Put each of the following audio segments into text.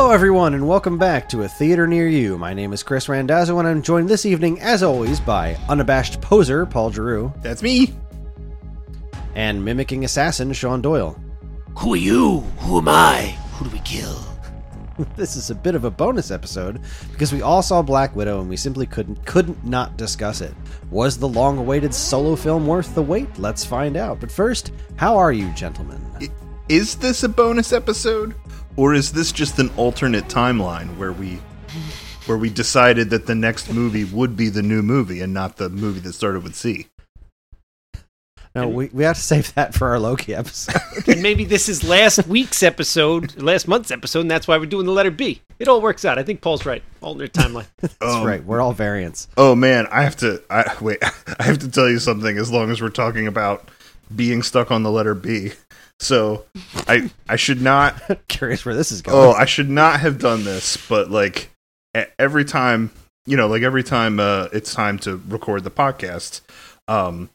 Hello, everyone, and welcome back to a theater near you. My name is Kris Randazzo, and I'm joined this evening, as always, by unabashed poser Paul Giroux That's me. and mimicking assassin Sean Doyle. Who are you? Who am I? Who do we kill? This is a bit of a bonus episode because we all saw Black Widow and we simply couldn't couldn't not discuss it. Was the long-awaited solo film worth the wait? Let's find out. But first, how are you, gentlemen? I- Is this a bonus episode, or is this just an alternate timeline where we where we decided that the next movie would be the new movie and not the movie that started with C? No, we, we have to save that for our Loki episode. and maybe this is last week's episode, last month's episode, and that's why we're doing the letter B. It all works out. I think Paul's right. Alternate timeline. That's Um, right. We're all variants. Oh man, I have to. I wait. I have to tell you something. As long as we're talking about being stuck on the letter B, so I I should not Curious where this is going. Oh. I should not have done this, but like every time, you know, like every time uh, it's time to record the podcast, um,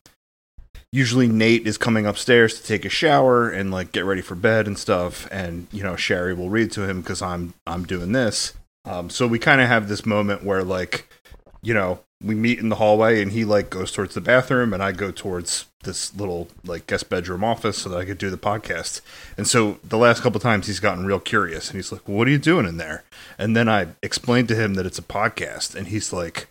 usually Nate is coming upstairs to take a shower and like get ready for bed and stuff, and you know, Sherry will read to him because I'm I'm doing this. Um, so we kind of have this moment where like, you know, we meet in the hallway and he like goes towards the bathroom and I go towards this little like guest bedroom office so that I could do the podcast. And so the last couple times he's gotten real curious and he's like, well, "What are you doing in there?" And then I explained to him that it's a podcast and he's like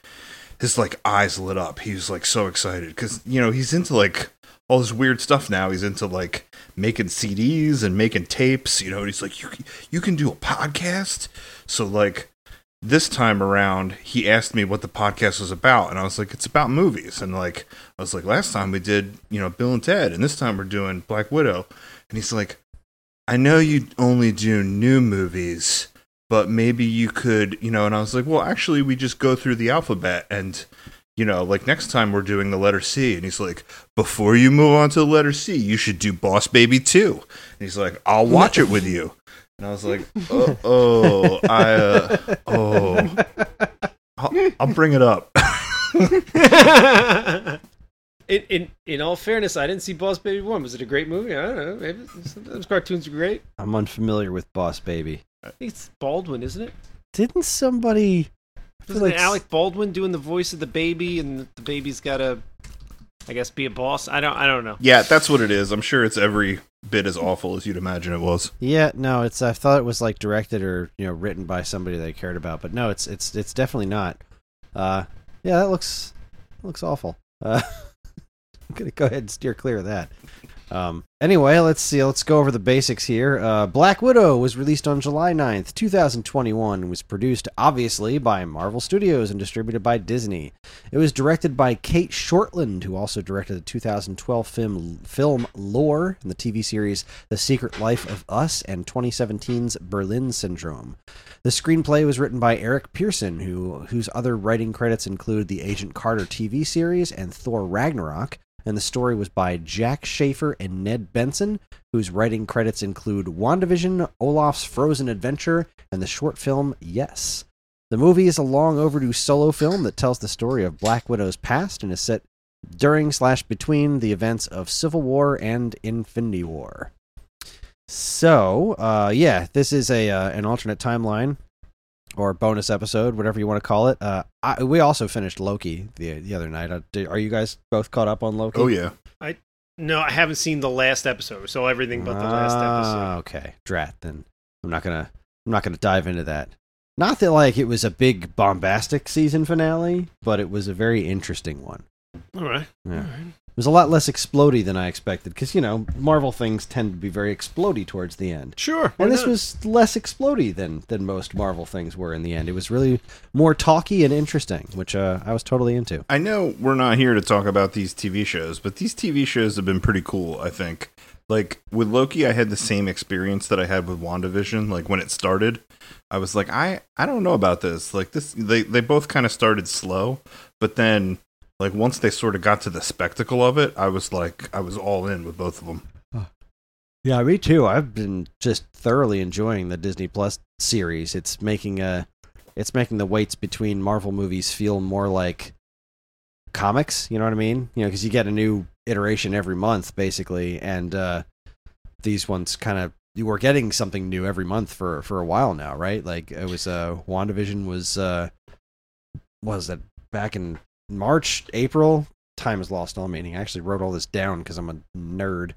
his like eyes lit up. He was like so excited cuz you know, he's into like all this weird stuff now. He's into like making CDs and making tapes, you know, and he's like, "You you can do a podcast?" So like this time around he asked me what the podcast was about and i was like it's about movies. And like i was like last time we did you know bill and ted and this time we're doing black widow. And he's like i know you only do new movies but maybe you could you know and i was like well actually we just go through the alphabet and you know like next time we're doing the letter c. And he's like before you move on to the letter c you should do boss baby 2 and he's like i'll watch it with you and I was like, oh, oh I, uh, oh, I'll, I'll bring it up. in, in in all fairness, I didn't see Boss Baby One. Was it a great movie? I don't know. Maybe those cartoons are great. I'm unfamiliar with Boss Baby. It's Baldwin, isn't it? Didn't somebody? I feel Isn't like Alec Baldwin doing the voice of the baby, and the baby's got to, I guess, be a boss? I don't. I don't know. Yeah, that's what it is. I'm sure it's every bit as awful as you'd imagine it was. Yeah, no, it's. I thought it was like directed or you know written by somebody that I cared about, but no, it's it's it's definitely not. Uh, yeah, that looks looks awful. Uh, I'm gonna go ahead and steer clear of that. Um, anyway, let's see. Let's go over the basics here. Uh, Black Widow was released on July 9th, 2021, and was produced, obviously, by Marvel Studios and distributed by Disney. It was directed by Cate Shortland, who also directed the 2012 film, film Lore and the TV series The Secret Life of Us and 2017's Berlin Syndrome. The screenplay was written by Eric Pearson, who whose other writing credits include the Agent Carter TV series and Thor Ragnarok, and the story was by Jac Schaeffer and Ned Benson, whose writing credits include WandaVision, Olaf's Frozen Adventure, and the short film Yes. The movie is a long overdue solo film that tells the story of Black Widow's past and is set during slash between the events of Civil War and Infinity War. So, uh, yeah, this is a uh, an alternate timeline or bonus episode, whatever you want to call it. Uh, I, we also finished Loki the the other night. Uh, do- Are you guys both caught up on Loki? Oh yeah, I No, I haven't seen the last episode. So everything but the last Ah, episode. Okay, drat. Then I'm not gonna I'm not gonna dive into that. Not that like it was a big bombastic season finale, but it was a very interesting one. All right. Yeah. All right. It was a lot less explody than I expected because you know Marvel things tend to be very explody towards the end. Sure. And this not? was less explody than than most Marvel things were in the end. It was really more talky and interesting, which uh, I was totally into. I know we're not here to talk about these TV shows, but these TV shows have been pretty cool. I think. Like with Loki, I had the same experience that I had with WandaVision. Like when it started, I was like, I I don't know about this. Like this, they they both kind of started slow, but then like once they sort of got to the spectacle of it, I was like, I was all in with both of them. Yeah, me too. I've been just thoroughly enjoying the Disney Plus series. It's making a it's making the waits between Marvel movies feel more like comics, you know what I mean? You know, cuz you get a new iteration every month basically and uh these ones kind of you were getting something new every month for for a while now, right? Like it was uh WandaVision was uh was that back in March, April? Time has lost all meaning. I actually wrote all this down because I'm a nerd.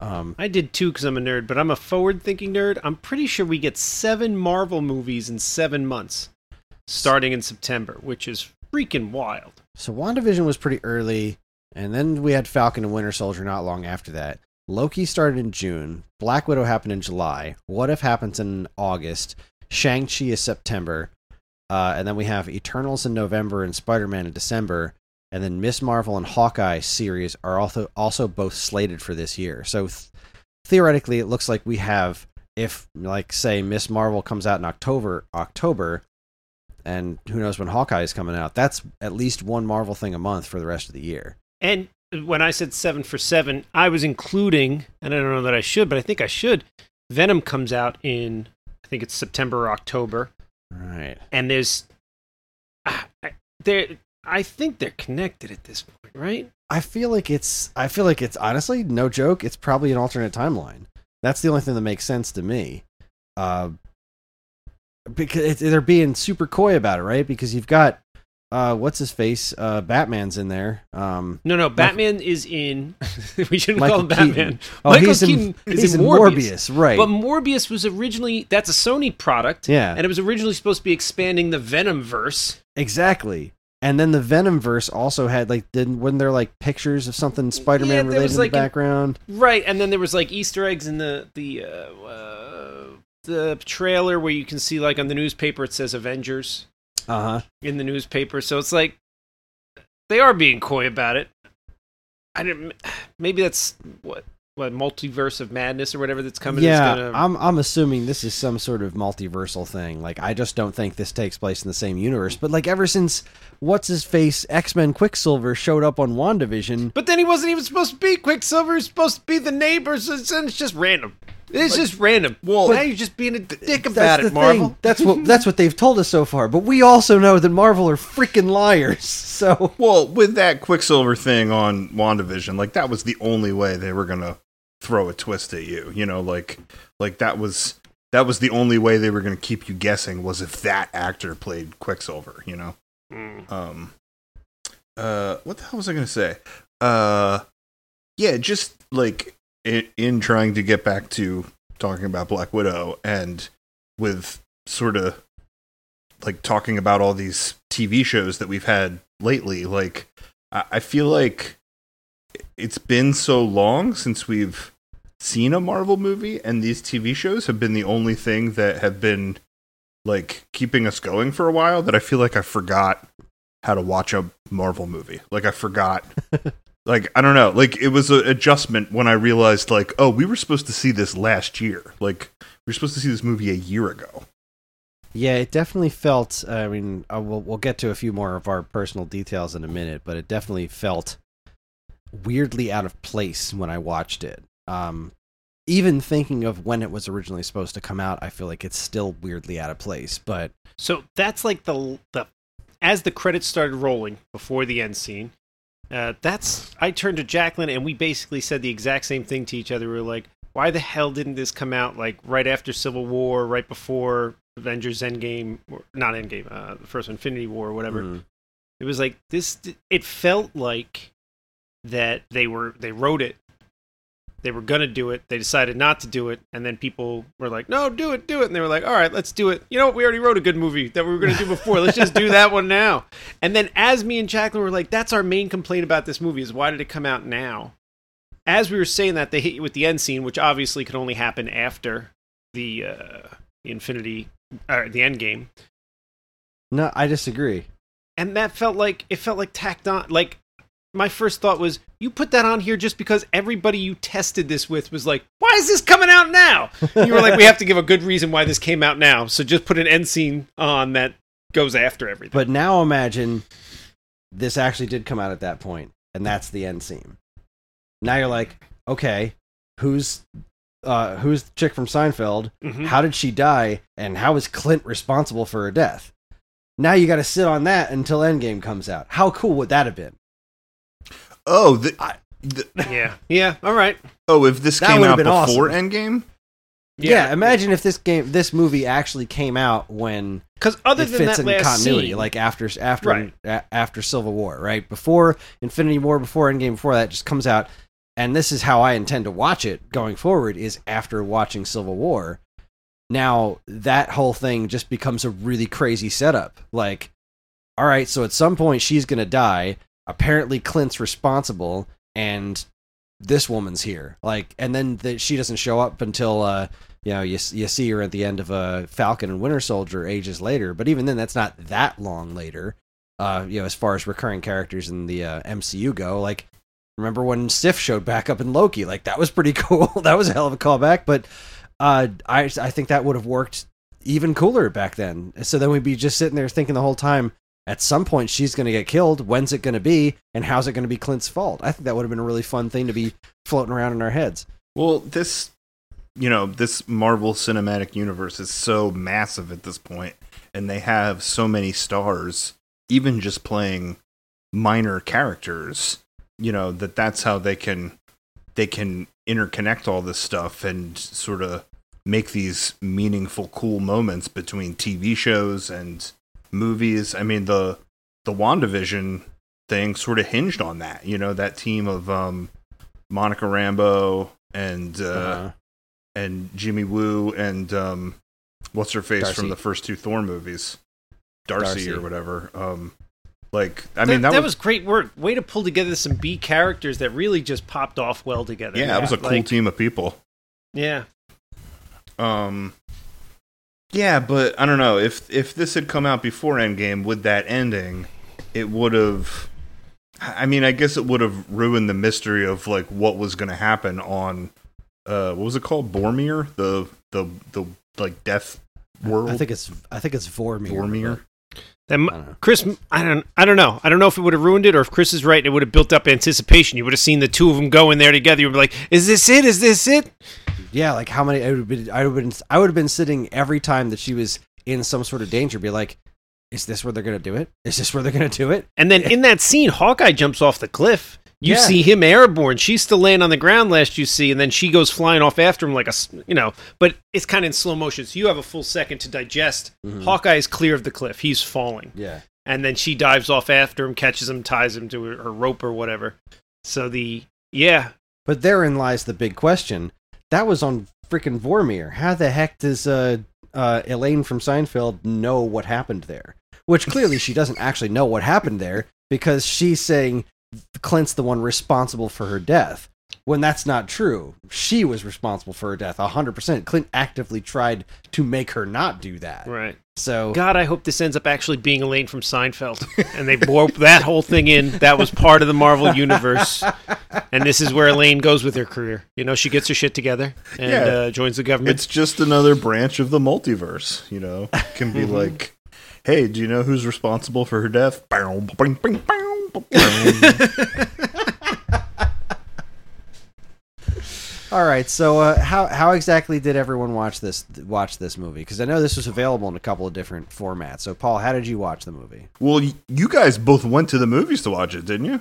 Um, I did too because I'm a nerd, but I'm a forward-thinking nerd. I'm pretty sure we get seven Marvel movies in seven months, starting in September, which is freaking wild. so WandaVision was pretty early, and then we had Falcon and Winter Soldier not long after that. Loki started in June. Black Widow happened in July. What If happens in August. Shang-Chi is September. Uh, and then we have Eternals in November and Spider-Man in December. And then Miss Marvel and Hawkeye series are also also both slated for this year. So th- theoretically, it looks like we have, if like say Miss Marvel comes out in October, October, and who knows when Hawkeye is coming out. That's at least one Marvel thing a month for the rest of the year. And when I said seven for seven, I was including, and I don't know that I should, but I think I should. Venom comes out in, I think it's September or October, Right. and there's, I- there, I think they're connected at this point, right? I feel like it's. I feel like it's honestly no joke. It's probably an alternate timeline. That's the only thing that makes sense to me. Uh, because it, they're being super coy about it, right? Because you've got uh, what's his face? Uh, Batman's in there. Um, No, no, Batman is in. we shouldn't Michael call him Batman. Keaton. Oh, Michael he's in, Keaton is he's in in Morbius. Morbius, right? But Morbius was originally that's a Sony product, yeah, and it was originally supposed to be expanding the Venom verse. exactly. And then the Venom verse also had like didn't wasn't there like pictures of something Spider-Man Yeah, related in like, the an- background? Right, and then there was like Easter eggs in the the uh, uh, the trailer where you can see like on the newspaper it says Avengers Uh huh. in the newspaper. So it's like they are being coy about it. I didn't. Maybe that's what what multiverse of madness or whatever that's coming. Yeah, is gonna, I'm I'm assuming this is some sort of multiversal thing. Like I just don't think this takes place in the same universe. But like ever since what's his face X Men Quicksilver showed up on Wandavision, But then he wasn't even supposed to be Quicksilver. He's supposed to be the neighbors. It's just random. It's just random. Well- now you're just being a dick about that's it, the Marvel. thing. That's what that's what they've told us so far. But we also know that Marvel are freaking liars. So Well, with that Quicksilver thing on WandaVision, like that was the only way they were gonna throw a twist at you. You know, like like that was that was the only way they were gonna keep you guessing was if that actor played Quicksilver. You know. Mm. Um. Uh. What the hell was I gonna say? Uh. Yeah. Just like in, in trying to get back to talking about Black Widow and with sort of like talking about all these TV shows that we've had lately, like I feel like it's been so long since we've seen a Marvel movie, and these TV shows have been the only thing that have been like keeping us going for a while that I feel like I forgot how to watch a Marvel movie. Like I forgot like I don't know, like it was an adjustment when I realized like, oh, we were supposed to see this last year. Like we were supposed to see this movie a year ago. yeah, it definitely felt. I mean, uh, we'll we'll get to a few more of our personal details in a minute, but it definitely felt weirdly out of place when I watched it. Um, even thinking of when it was originally supposed to come out, I feel like it's still weirdly out of place. But So that's like the the as the credits started rolling before the end scene. Uh, that's I turned to Jacqueline and we basically said the exact same thing to each other. We were like, "Why the hell didn't this come out like right after Civil War, right before Avengers Endgame, or not Endgame, uh, the first Infinity War, or whatever?" mm, It was like this. It felt like that they were they wrote it. They were gonna do it. They decided not to do it, and then people were like, "No, do it, do it." And they were like, "All right, let's do it." You know what? We already wrote a good movie that we were gonna do before. let's just do that one now. And then, as me and Jacqueline were like, "That's our main complaint about this movie is why did it come out now?" As we were saying that, they hit you with the end scene, which obviously could only happen after the uh, the Infinity, or the End Game no, I disagree. and that felt like it felt like tacked on like my first thought was you put that on here just because everybody you tested this with was like why is this coming out now And you were like we have to give a good reason why this came out now so just put an end scene on that goes after everything But now imagine this actually did come out at that point, and that's the end scene. Now you're like, okay, who's uh, who's the chick from Seinfeld? Mhm. How did she die? And how is Clint responsible for her death? Now you got to sit on that until Endgame comes out. How cool would that have been? Oh, the, I- the- yeah yeah all right oh, if this That came would've out been before awesome. Endgame, Yeah, imagine if this game, this movie actually came out when because other it than fits that in last continuity, scene, like after after Right. a- after Civil War, right? Before Infinity War, before Endgame, before that just comes out, and this is how I intend to watch it going forward is after watching Civil War. Now that whole thing just becomes a really crazy setup. Like, all right, so at some point she's gonna die. Apparently Clint's responsible, and this woman's here. Like, and then the, she doesn't show up until uh, you know you you see her at the end of uh, Falcon and Winter Soldier ages later. But even then, that's not that long later. Uh, you know, as far as recurring characters in the uh, MCU go, like remember when Sif showed back up in Loki? Like that was pretty cool. that was a hell of a callback. But uh, I I think that would have worked even cooler back then. So then we'd be just sitting there thinking the whole time. At some point, she's going to get killed. When's it going to be? And how's it going to be Clint's fault? I think that would have been a really fun thing to be floating around in our heads. Well, this, you know, this Marvel Cinematic Universe is so massive at this point, and they have so many stars, even just playing minor characters. You know that that's how they can they can interconnect all this stuff and sort of make these meaningful, cool moments between TV shows and movies. I mean the the WandaVision thing sort of hinged on that. You know that team of um, Monica Rambeau and uh, Uh, and Jimmy Woo and um, what's her face Darcy. from the first two Thor movies, Darcy, Darcy. or whatever. Um, like I mean that, that was, was great work. Way to pull together some B characters that really just popped off well together. yeah, it was a cool Like, team of people. Yeah, Um, yeah, but I don't know if if this had come out before Endgame with that ending, it would have. I mean, I guess it would have ruined the mystery of like what was going to happen on. Uh, what was it called? Bormir, the the the like death world. I think it's I think it's Vormir. Vormir. That, I. Kris, I don't, I don't know. I don't know if it would have ruined it or if Kris is right. It would have built up anticipation. You would have seen the two of them go in there together. You'd be like, "Is this it? Is this it?" Yeah, like how many? I would have been. I would have been. I would have been sitting every time that she was in some sort of danger, be like, "Is this where they're gonna do it? Is this where they're gonna do it?" And then in that scene, Hawkeye jumps off the cliff. You Yeah. see him airborne. She's still laying on the ground. Last you see, and then she goes flying off after him like a, you know. But it's kind of in slow motion, so you have a full second to digest. Mhm. Hawkeye is clear of the cliff. He's falling, Yeah, and then she dives off after him, catches him, ties him to her, her rope or whatever. So the yeah, but therein lies the big question. That was on freaking Vormir. How the heck does uh, uh, Elaine from Seinfeld know what happened there? Which clearly she doesn't actually know what happened there because she's saying Clint's the one responsible for her death. When that's not true, she was responsible for her death. hundred percent. Clint actively tried to make her not do that. right. So God, I hope this ends up actually being Elaine from Seinfeld, and they warp that whole thing in. That was part of the Marvel universe, and this is where Elaine goes with her career. You know, she gets her shit together and Yeah. uh, joins the government. It's just another branch of the multiverse, you know. It can be like, hey, do you know who's responsible for her death? Bow, bing, bing, bow, bow. All right, so uh, how how exactly did everyone watch this watch this movie? Because I know this was available in a couple of different formats. So, Paul, how did you watch the movie? well, y- you guys both went to the movies to watch it, didn't you?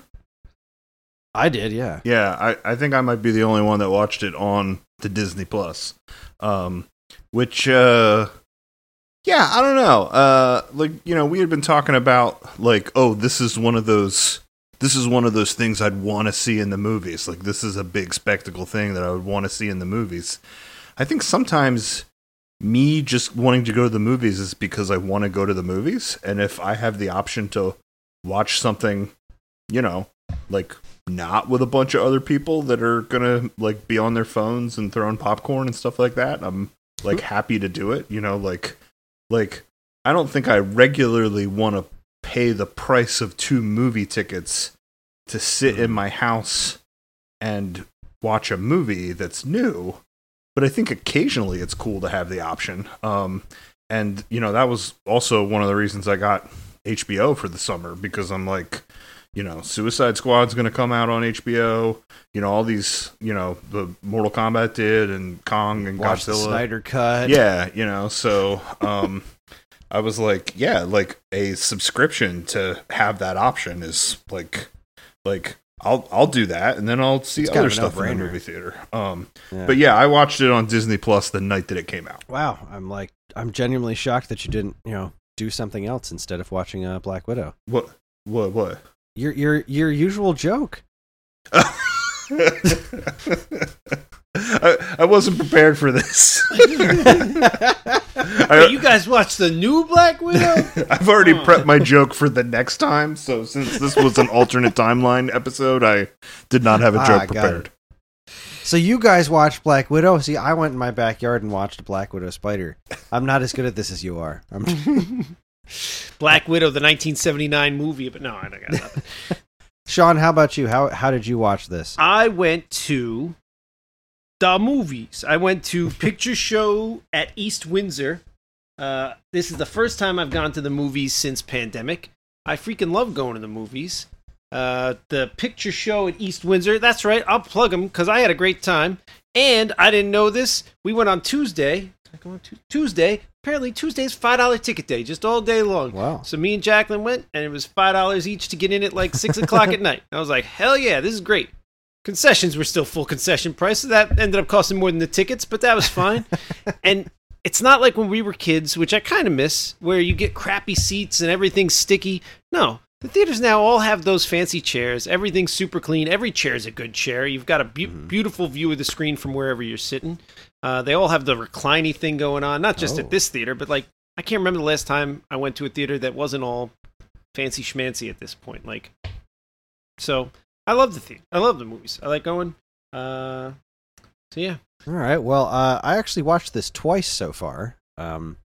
I did, yeah. Yeah, I, I think I might be the only one that watched it on the Disney Plus. Um, which, uh, yeah, I don't know. Uh, like you know, we had been talking about like, oh, this is one of those. This is one of those things I'd want to see in the movies. Like this is a big spectacle thing that I would want to see in the movies. I think sometimes me just wanting to go to the movies is because I want to go to the movies, and if I have the option to watch something, you know, like not with a bunch of other people that are gonna like be on their phones and throwing popcorn and stuff like that. I'm like happy to do it. You know, like like I don't think I regularly want to pay the price of two movie tickets to sit in my house and watch a movie that's new. But I think occasionally it's cool to have the option. Um, and you know that was also one of the reasons I got HBO for the summer because I'm like, you know, Suicide Squad's going to come out on HBO. You know, all these, you know, the Mortal Kombat did and Kong and Watch the Godzilla. Snyder cut. Yeah, you know, so um I was like, yeah, like a subscription to have that option is like like I'll I'll do that, and then I'll see It's other stuff in the movie theater. Um, Yeah. but yeah, I watched it on Disney Plus the night that it came out. wow, I'm like, I'm genuinely shocked that you didn't, you know, do something else instead of watching uh, Black Widow. What? What? What? Your your your usual joke. I, I wasn't prepared for this. Wait, I, you guys watched the new Black Widow? I've already Huh. prepped my joke for the next time. So since this was an alternate timeline episode, I did not have a Ah, joke got it. prepared. So you guys watched Black Widow? See, I went in my backyard and watched Black Widow Spider. I'm not as good at this as you are. Black Widow, the 1979 movie, but no, I don't got nothing. Sean, how about you? How how did you watch this? I went to the movies. I went to Picture Show at East Windsor. Uh, this is the first time I've gone to the movies since pandemic. I freaking love going to the movies. Uh, the Picture Show at East Windsor. That's right. I'll plug them because I had a great time. And I didn't know this. We went on Tuesday. Did I go on Tu- Tuesday. Apparently, Tuesday's five dollar ticket day, just all day long. Wow. So me and Jacqueline went, and it was five dollars each to get in at like six o'clock at night. I was like, hell yeah, this is great. Concessions were still full concession price, so that ended up costing more than the tickets, but that was fine. and it's not like when we were kids, which I kind of miss, where you get crappy seats and everything's sticky. No, the theaters now all have those fancy chairs. Everything's super clean. Every chair is a good chair. You've got a beau- mm-hmm. beautiful view of the screen from wherever you're sitting. Uh, they all have the recliny thing going on, not just Oh. at this theater, but like I can't remember the last time I went to a theater that wasn't all fancy schmancy at this point. Like, so I love the theater. I love the movies. I like going. Uh, so yeah, All right. Well, uh, I actually watched this twice so far. Um,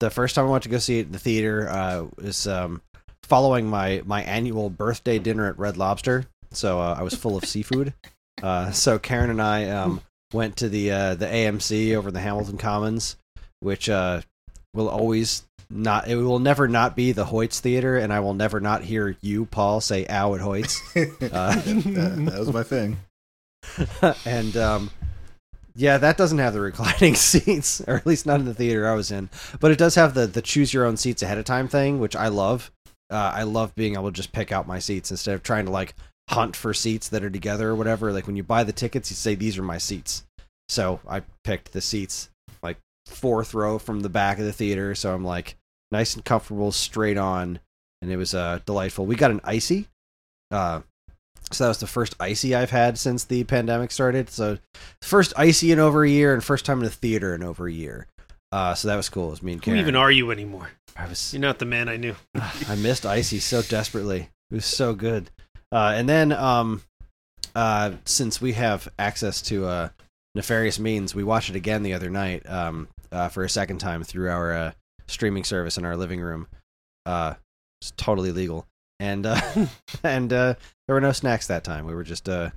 the first time I went to go see it in the theater uh, was um, following my my annual birthday dinner at Red Lobster. So uh, I was full of seafood. Uh, so Karen and I um, went to the uh, the AMC over in the Hamilton Commons, which uh, will always not it will never not be the Hoyts Theater, and I will never not hear you, Paul, say "ow" at Hoyts. Uh, that, that was my thing. and um, yeah, that doesn't have the reclining seats, or at least not in the theater I was in. But it does have the the choose your own seats ahead of time thing, which I love. Uh, I love being able to just pick out my seats instead of trying to like hunt for seats that are together or whatever. Like when you buy the tickets, you say these are my seats. So I picked the seats like fourth row from the back of the theater, so I'm like nice and comfortable, straight on, and it was uh, delightful. We got an ICEE. Uh, so that was the first ICEE I've had since the pandemic started. So first ICEE in over a year, and first time in the theater in over a year. Uh, so that was cool. It was me and who Karen. even are you anymore? I was You're not the man I knew. I missed ICEE so desperately. It was so good. Uh, and then, um, uh, since we have access to uh, nefarious means, we watched it again the other night um, uh, for a second time through our uh, streaming service in our living room. Uh, it's totally legal, and uh, and uh, there were no snacks that time. We were just uh,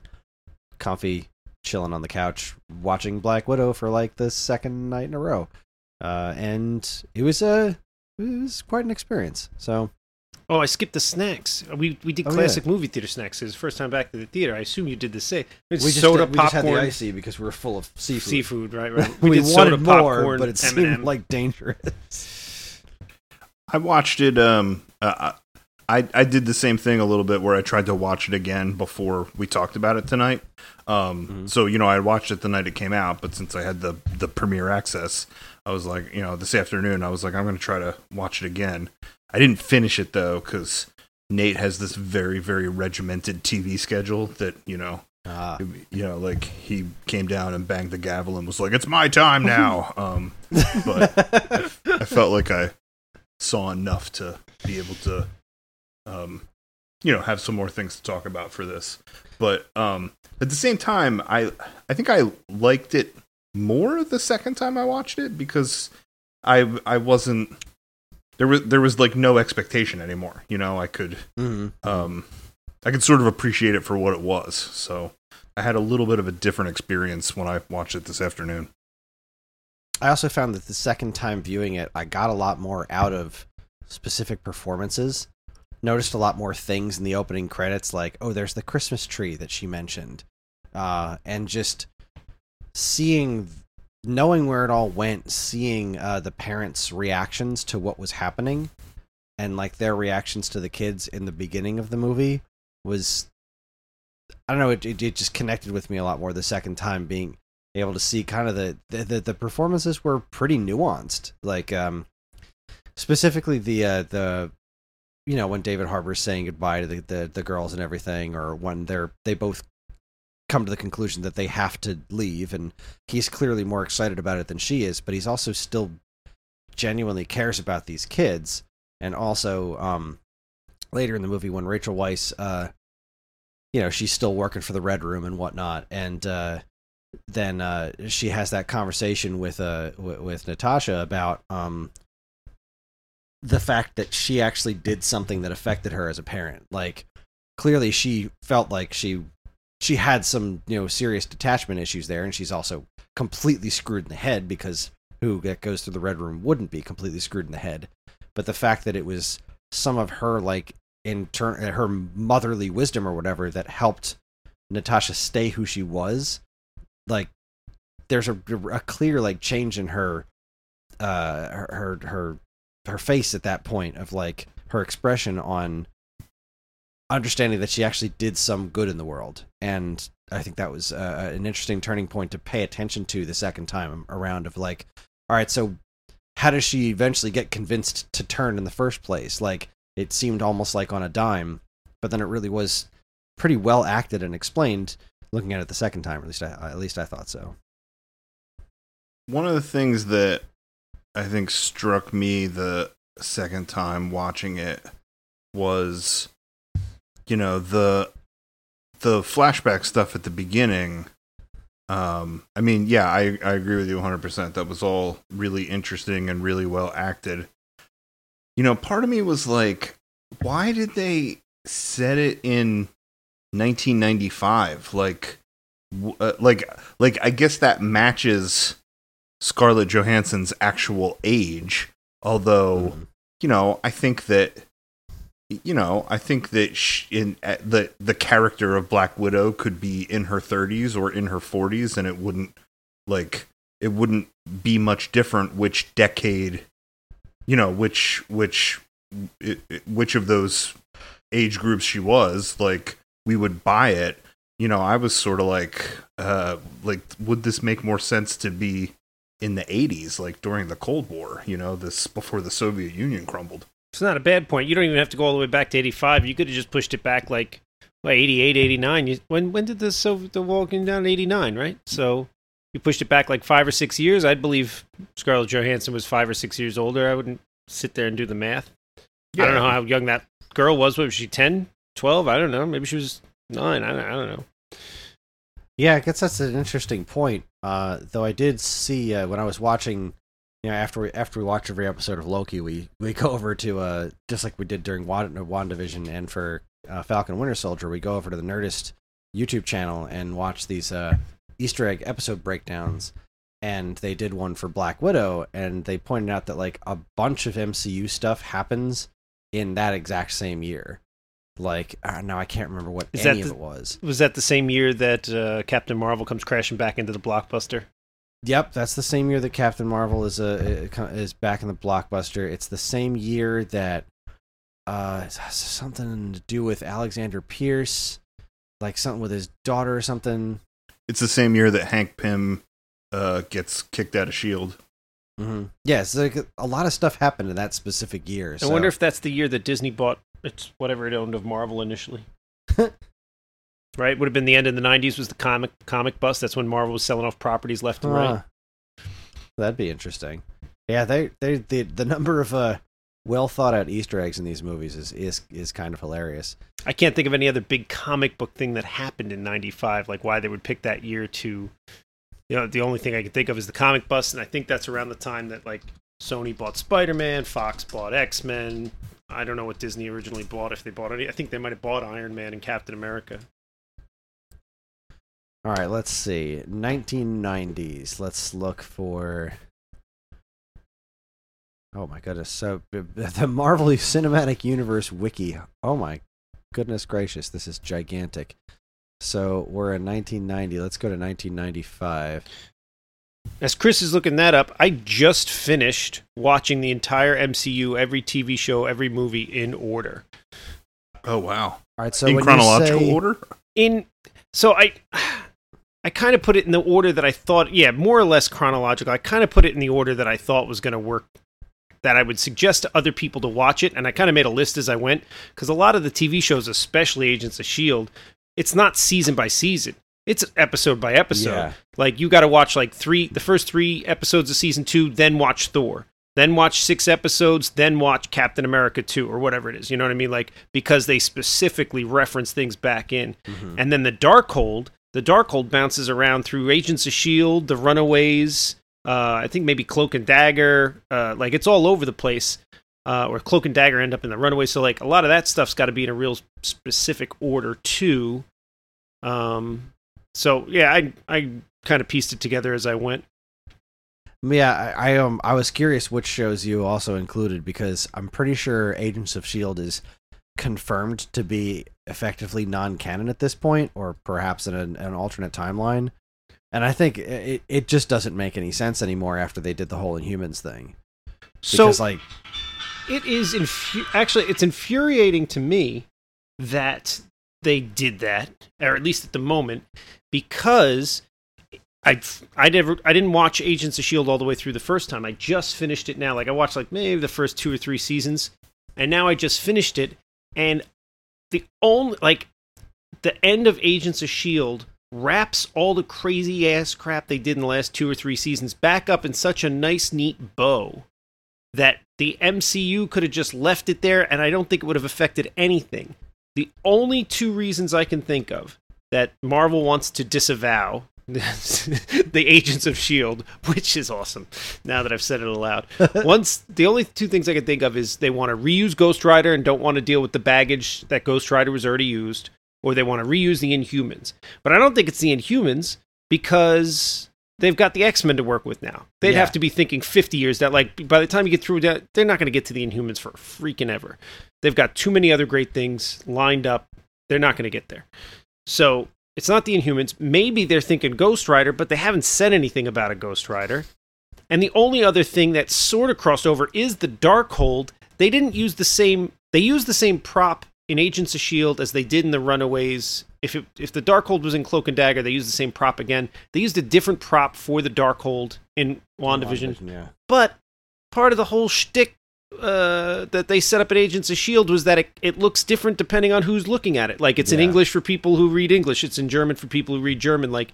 comfy, chilling on the couch, watching Black Widow for like the second night in a row. Uh, and it was a it was quite an experience. So Oh, I skipped the snacks. We we did Oh, yeah. classic movie theater snacks. It was the first time back to the theater. I assume you did the same. It's we just, soda, did- we just had popcorn, the ICEE because we were full of seafood. seafood. Right, right. we did wanted soda, more, popcorn, but it seemed M&M. like dangerous. I watched it. Um, uh, I I did the same thing a little bit where I tried to watch it again before we talked about it tonight. Um, Mhm. so you know I watched it the night it came out, but since I had the the premiere access, I was like, you know, this afternoon I was like, I'm going to try to watch it again. I didn't finish it though because Nate has this very very regimented TV schedule that you know Ah, you know, like he came down and banged the gavel and was like, "It's my time now." Um, but I felt like I saw enough to be able to, um, you know, have some more things to talk about for this. But um, at the same time, I I think I liked it more the second time I watched it because I I wasn't there was there was like no expectation anymore. You know, I could mhm. um, I could sort of appreciate it for what it was. So I had a little bit of a different experience when I watched it this afternoon. I also found that the second time viewing it, I got a lot more out of specific performances. Noticed a lot more things in the opening credits, like oh, there's the Christmas tree that she mentioned, uh, and just seeing, knowing where it all went, seeing uh, the parents' reactions to what was happening, and like their reactions to the kids in the beginning of the movie was I don't know. It, it it just connected with me a lot more the second time being able to see kind of the the, the, performances were pretty nuanced. Like um, specifically the uh, the you know when David Harbour's saying goodbye to the, the the girls and everything, or when they're they both come to the conclusion that they have to leave, and he's clearly more excited about it than she is, but he's also still genuinely cares about these kids, and also um later in the movie when Rachel Weisz uh you know she's still working for the red room and whatnot and uh then uh she has that conversation with uh w- with Natasha about um the fact that she actually did something that affected her as a parent. Like clearly she felt like she she had some you know serious detachment issues there and she's also completely screwed in the head because who that goes through the red room wouldn't be completely screwed in the head. But the fact that it was some of her like in turn her motherly wisdom or whatever that helped Natasha stay who she was like there's a, a clear like change in her uh her her her, her face at that point of like her expression on understanding that she actually did some good in the world. And i think that was uh, an interesting turning point to pay attention to the second time around of like all right so how does she eventually get convinced to turn in the first place? Like it seemed almost like on a dime but then it really was pretty well acted and explained looking at it the second time at least I, at least I thought so. One of the things that I think struck me the second time watching it was, you know, the the flashback stuff at the beginning. Um, I mean, yeah, I, I agree with you 100%. That was all really interesting and really well acted. You know, part of me was like, why did they set it in 1995? Like, uh, like, like I guess that matches Scarlett Johansson's actual age. Although, you know, I think that you know, I think that sh in uh, the the character of Black Widow could be in her 30s or in her 40s, and it wouldn't like it wouldn't be much different which decade, you know, which which which of those age groups she was. Like we would buy it. You know, I was sort of like, uh, like, would this make more sense to be in the 80s, like during the Cold War? You know, this before the Soviet Union crumbled. It's not a bad point. You don't even have to go all the way back to 85. You could have just pushed it back like well, 88, 89. You, when when did the Soviet the wall come down? 89, right? So you pushed it back like five or six years. I'd believe Scarlett Johansson was five or six years older. I wouldn't sit there and do the math. I don't know how young that girl was. What was she, 10, 12? I don't know. Maybe she was nine. I don't, I don't know. Yeah, I guess that's an interesting point. Uh, though I did see uh, when I was watching, you know, after we after we watch every episode of Loki, we we go over to uh, just like we did during Wand- WandaVision and for uh, Falcon Winter Soldier, we go over to the Nerdist YouTube channel and watch these uh, Easter egg episode breakdowns. And they did one for Black Widow, and they pointed out that like a bunch of MCU stuff happens in that exact same year. Like uh, now, I can't remember what Is any that of it was. Was that the same year that uh, Captain Marvel comes crashing back into the blockbuster? Yep, that's the same year that Captain Marvel is uh, is back in the blockbuster. It's the same year that uh it has something to do with Alexander Pierce, like something with his daughter or something. It's the same year that Hank Pym uh, gets kicked out of Shield. Mm-hmm. Yes, like a lot of stuff happened in that specific year. I wonder if that's the year that Disney bought it's whatever it owned of Marvel initially. right? Would have been the end of the '90s. Was the comic comic bust? That's when Marvel was selling off properties left and right. Huh. That'd be interesting. Yeah, they they the the number of uh well thought out Easter eggs in these movies is is is kind of hilarious. I can't think of any other big comic book thing that happened in '95. Like why they would pick that year to. You know, the only thing I can think of is the comic bust, and I think that's around the time that like Sony bought Spider Man, Fox bought X Men. I don't know what Disney originally bought. If they bought any, I think they might have bought Iron Man and Captain America. All right, let's see. 1990s. Let's look for. Oh my goodness! So b- b- the Marvel Cinematic Universe wiki. Oh my goodness gracious! This is gigantic. So we're in 1990. Let's go to 1995. As Kris is looking that up, I just finished watching the entire MCU, every TV show, every movie in order. Oh wow! All right, so In chronological say- order. In so I I kind of put it in the order that I thought, yeah, more or less chronological. I kind of put it in the order that I thought was going to work that I would suggest to other people to watch it and I kind of made a list as I went cuz a lot of the TV shows, especially Agents of Shield, it's not season by season. It's episode by episode. Yeah. Like you got to watch like 3 the first 3 episodes of season 2, then watch Thor. Then watch 6 episodes, then watch Captain America 2 or whatever it is. You know what I mean? Like because they specifically reference things back in. Mhm. And then the Darkhold, the Darkhold bounces around through Agents of Shield, the Runaways, uh, I think maybe Cloak and Dagger, uh, like it's all over the place. Uh, or Cloak and Dagger end up in the Runaways, so like a lot of that stuff's got to be in a real specific order too. Um, so yeah, I I kind of pieced it together as I went. Yeah, I, I um I was curious which shows you also included because I'm pretty sure Agents of Shield is confirmed to be effectively non-canon at this point, or perhaps in an, an alternate timeline. And I think it it just doesn't make any sense anymore after they did the whole Inhumans thing. So Because like it is infu- actually it's infuriating to me that they did that or at least at the moment because I I never I didn't watch Agents of Shield all the way through the first time. I just finished it now. Like I watched like maybe the first 2 or 3 seasons and now I just finished it and the only like the end of Agents of Shield wraps all the crazy ass crap they did in the last 2 or 3 seasons back up in such a nice neat bow that the MCU could have just left it there and I don't think it would have affected anything. The only two reasons I can think of that Marvel wants to disavow the Agents of Shield, which is awesome now that I've said it aloud. Once the only two things I can think of is they want to reuse Ghost Rider and don't want to deal with the baggage that Ghost Rider was already used, or they want to reuse the Inhumans. But I don't think it's the Inhumans because they've got the X Men to work with now. They'd Yeah. have to be thinking 50 years that, like, by the time you get through that, they're not going to get to the Inhumans for freaking ever. They've got too many other great things lined up. They're not going to get there. So it's not the Inhumans. Maybe they're thinking Ghost Rider, but they haven't said anything about a Ghost Rider. And the only other thing that sort of crossed over is the Darkhold. They didn't use the same. They used the same prop in Agents of Shield as they did in the Runaways. If it, if the Darkhold was in Cloak and Dagger, they used the same prop again. They used a different prop for the Darkhold in WandaVision. yeah. But part of the whole shtick uh, that they set up at Agents of Shield was that it, it looks different depending on who's looking at it. Like it's in English for people who read English, it's in German for people who read German. Like,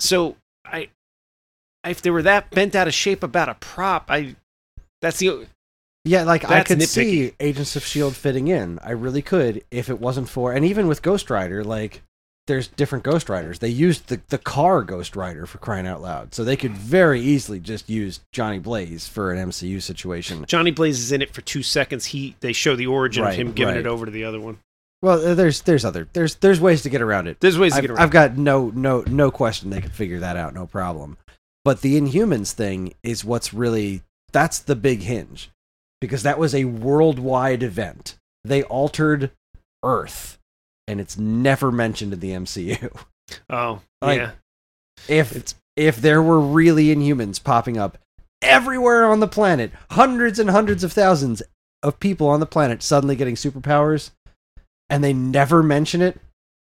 so I, if they were that bent out of shape about a prop, I that's the Yeah, like I could nitpicky. see Agents of Shield fitting in. I really could if it wasn't for and even with Ghost Rider, like there's different Ghost Riders. They used the the car Ghost Rider for crying out loud. So they could very easily just use Johnny Blaze for an MCU situation. Johnny Blaze is in it for two seconds. He they show the origin Right, of him giving right. it over to the other one. Well, uh, there's there's other there's there's ways to get around it. There's ways to I've, get around. I've got no no no question they could figure that out, no problem. But the Inhumans thing is what's really that's the big hinge because that was a worldwide event. They altered Earth, and it's never mentioned in the MCU. oh like- yeah, If It's- if there were really Inhumans popping up everywhere on the planet, hundreds and hundreds of thousands of people on the planet suddenly getting superpowers, and they never mention it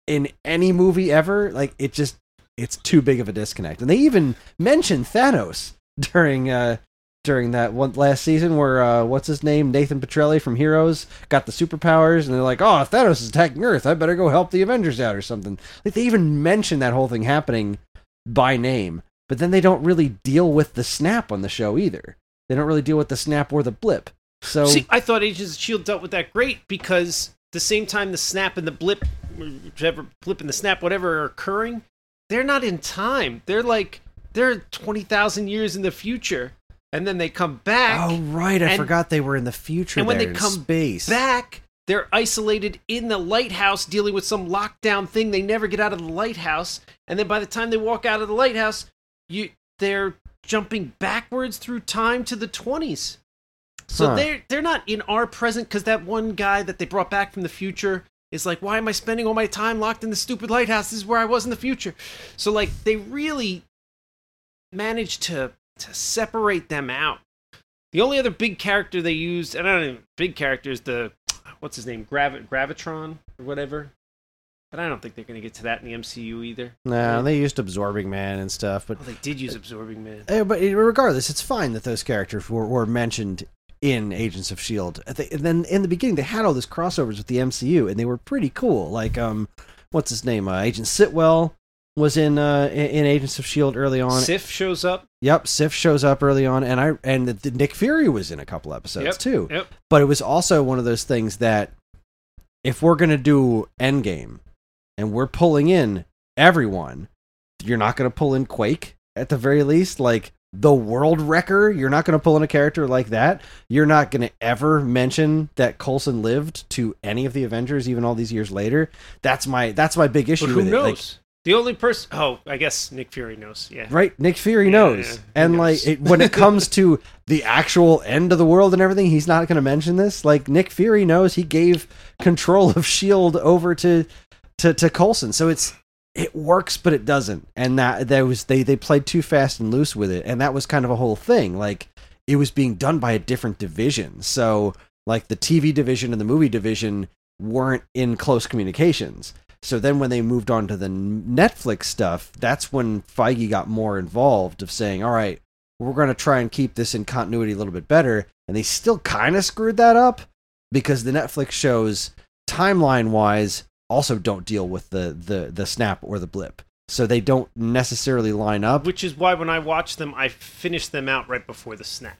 in any movie ever, like it just it's too big of a disconnect. And they even mention Thanos during uh during that one last season where uh what's his name Nathan Petrelli from Heroes got the superpowers and they're like, "Oh, Thanos is attacking Earth. I better go help the Avengers out or something." Like they even mention that whole thing happening by name, but then they don't really deal with the snap on the show either. They don't really deal with the snap or the blip. So See, I thought Agents of Shield dealt with that great because the same time the snap and the blip, whichever blip and the snap, whatever are occurring, they're not in time. They're like they're twenty thousand years in the future, and then they come back. Oh right, I and- forgot they were in the future. and when they come space, back, they're isolated in the lighthouse dealing with some lockdown thing. They never get out of the lighthouse, and then by the time they walk out of the lighthouse, you they're jumping backwards through time to the twenties. So Huh. they're they're not in our present because that one guy that they brought back from the future is like, why am I spending all my time locked in the stupid lighthouse? This is where I was in the future. So like they really managed to to separate them out. The only other big character they used, and I don't know, big character is the what's his name, Gravi- Gravitron or whatever. but I don't think they're going to get to that in the MCU either. No, they used Absorbing Man and stuff, but Well, they did use Absorbing Man. Eh, but regardless, it's fine that those characters were, were mentioned in Agents of Shield. Uh, They- And then in the beginning, they had all these crossovers with the MCU, and they were pretty cool. Like, um, what's his name? Uh, Agent Sitwell was in uh in, Agents of Shield early on. Sif shows up. Yep, Sif shows up early on, and I and the, the Nick Fury was in a couple episodes Yep, too. yep. But it was also one of those things that if we're gonna do Endgame, and we're pulling in everyone, you're not gonna pull in Quake at the very least, like the World Wrecker. You're not gonna pull in a character like that. You're not gonna ever mention that Coulson lived to any of the Avengers, even all these years later. That's my that's my big issue But who with it. knows? Like, the only person. Oh, I guess Nick Fury knows. Yeah. Right, Nick Fury Yeah, knows, yeah, and knows. like it, when it comes to the actual end of the world and everything, he's not going to mention this. Like Nick Fury knows he gave control of Shield over to to to Coulson, so it's it works, but it doesn't. And that there was they they played too fast and loose with it, and that was kind of a whole thing. Like it was being done by a different division, so like the TV division and the movie division weren't in close communications. So then when they moved on to the Netflix stuff, that's when Feige got more involved of saying, "All right, we're going to try and keep this in continuity a little bit better." And they still kind of screwed that up because the Netflix shows timeline-wise also don't deal with the the the snap or the blip. So they don't necessarily line up. Which is why when I watch them, I finish them out right before the snap.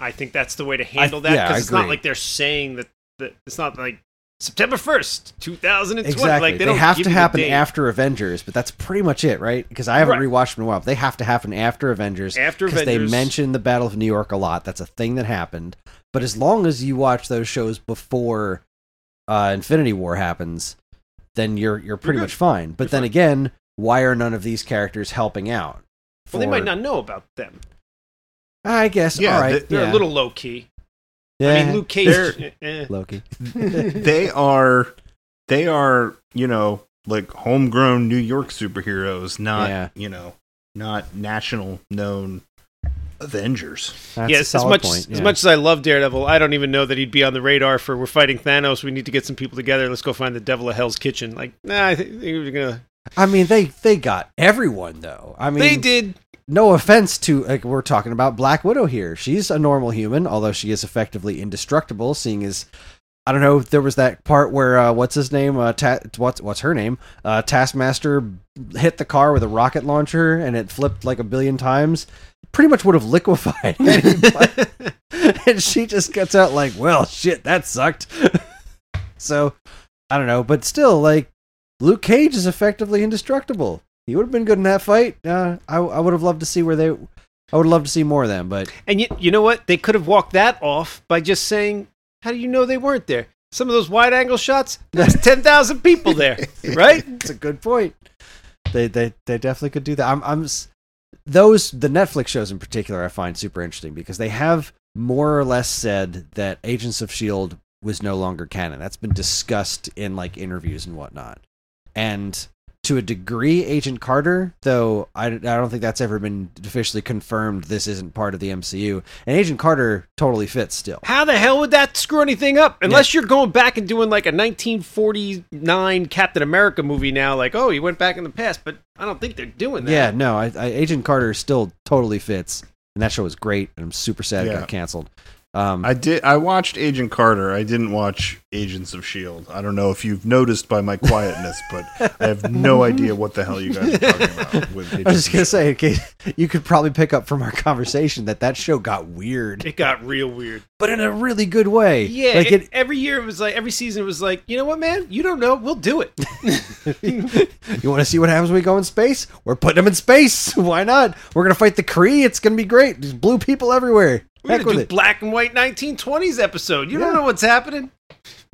I think that's the way to handle that yeah, I because it's not like they're saying that, that it's not like September first, two thousand and twenty. Exactly. Like they, they, don't have to happen after Avengers, but that's pretty much it, right? Because I haven't Right. rewatched them in a while. But they have to happen after Avengers. After because they Avengers. mention the Battle of New York a lot. That's a thing that happened. But as long as you watch those shows before uh, Infinity War happens, then you're you're pretty good. much fine. But You're then fine. again, why are none of these characters helping out? Well, they might not know about them. I guess. Yeah, all right. They're yeah. a little low key. Yeah. I mean, Luke Cage. They're- eh, Loki. they are they are you know like homegrown New York superheroes, not Yeah. you know not national known Avengers. That's yeah, a as much point. as much as I love Daredevil, I don't even know that he'd be on the radar for we're fighting Thanos. We need to get some people together. Let's go find the Devil of Hell's Kitchen. Like, nah, I think we're gonna. I mean, they they got everyone though. I mean, they did. No offense to like we're talking about Black Widow here. She's a normal human, although she is effectively indestructible. Seeing as I don't know, there was that part where uh, what's his name? Uh, ta- what's what's her name? Uh, Taskmaster hit the car with a rocket launcher and it flipped like a billion times. Pretty much would have liquefied and she just gets out like, well, shit, that sucked. so I don't know, but still, like Luke Cage is effectively indestructible. He would have been good in that fight. Uh, I, I would have loved to see where they. I would love to see more of them, but And you, you know what? They could have walked that off by just saying, "How do you know they weren't there?" Some of those wide angle shots. There's ten thousand people there, right? it's a good point. They they they definitely could do that. I'm I'm those the Netflix shows in particular I find super interesting because they have more or less said that Agents of Shield was no longer canon. That's been discussed in like interviews and whatnot. And to a degree, Agent Carter, though I, I don't think that's ever been officially confirmed. This isn't part of the MCU, and Agent Carter totally fits still. How the hell would that screw anything up? Unless you're going back and doing like a 1949 Captain America movie now, like, oh, he went back in the past, but I don't think they're doing that. Yeah, no, I, I, Agent Carter still totally fits, and that show was great. And I'm super sad it got canceled. Um, I did. I watched Agent Carter. I didn't watch Agents of Shield. I don't know if you've noticed by my quietness, but I have no idea what the hell you guys are talking about. With I was just gonna say, okay, you could probably pick up from our conversation that that show got weird, It got real weird. but in a really good way. Yeah, like it, it. every year it was like every season it was like, you know what, man, you don't know, we'll do it. you want to see what happens when we go in space? We're putting them in space. Why not? We're gonna fight the Kree. It's gonna be great. There's blue people everywhere. We're Heck gonna with do it. black and white 1920s episode. You Yeah. don't know what's happening.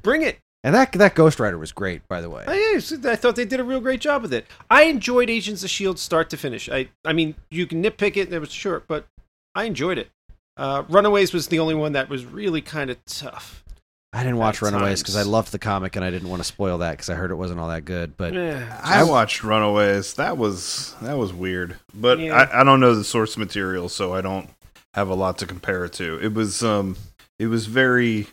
Bring it. And that that Ghost Rider was great, by the way. Oh, yeah, so I thought they did a real great job with it. I enjoyed Agents of Shield start to finish. I I mean, you can nitpick it, and it was short, but I enjoyed it. Uh, Runaways was the only one that was really kind of tough. I didn't watch Runaways because I loved the comic and I didn't want to spoil that because I heard it wasn't all that good. But Yeah. I watched Runaways. That was that was weird, but Yeah. I, I don't know the source material, so I don't have a lot to compare it to. It was um, it was very.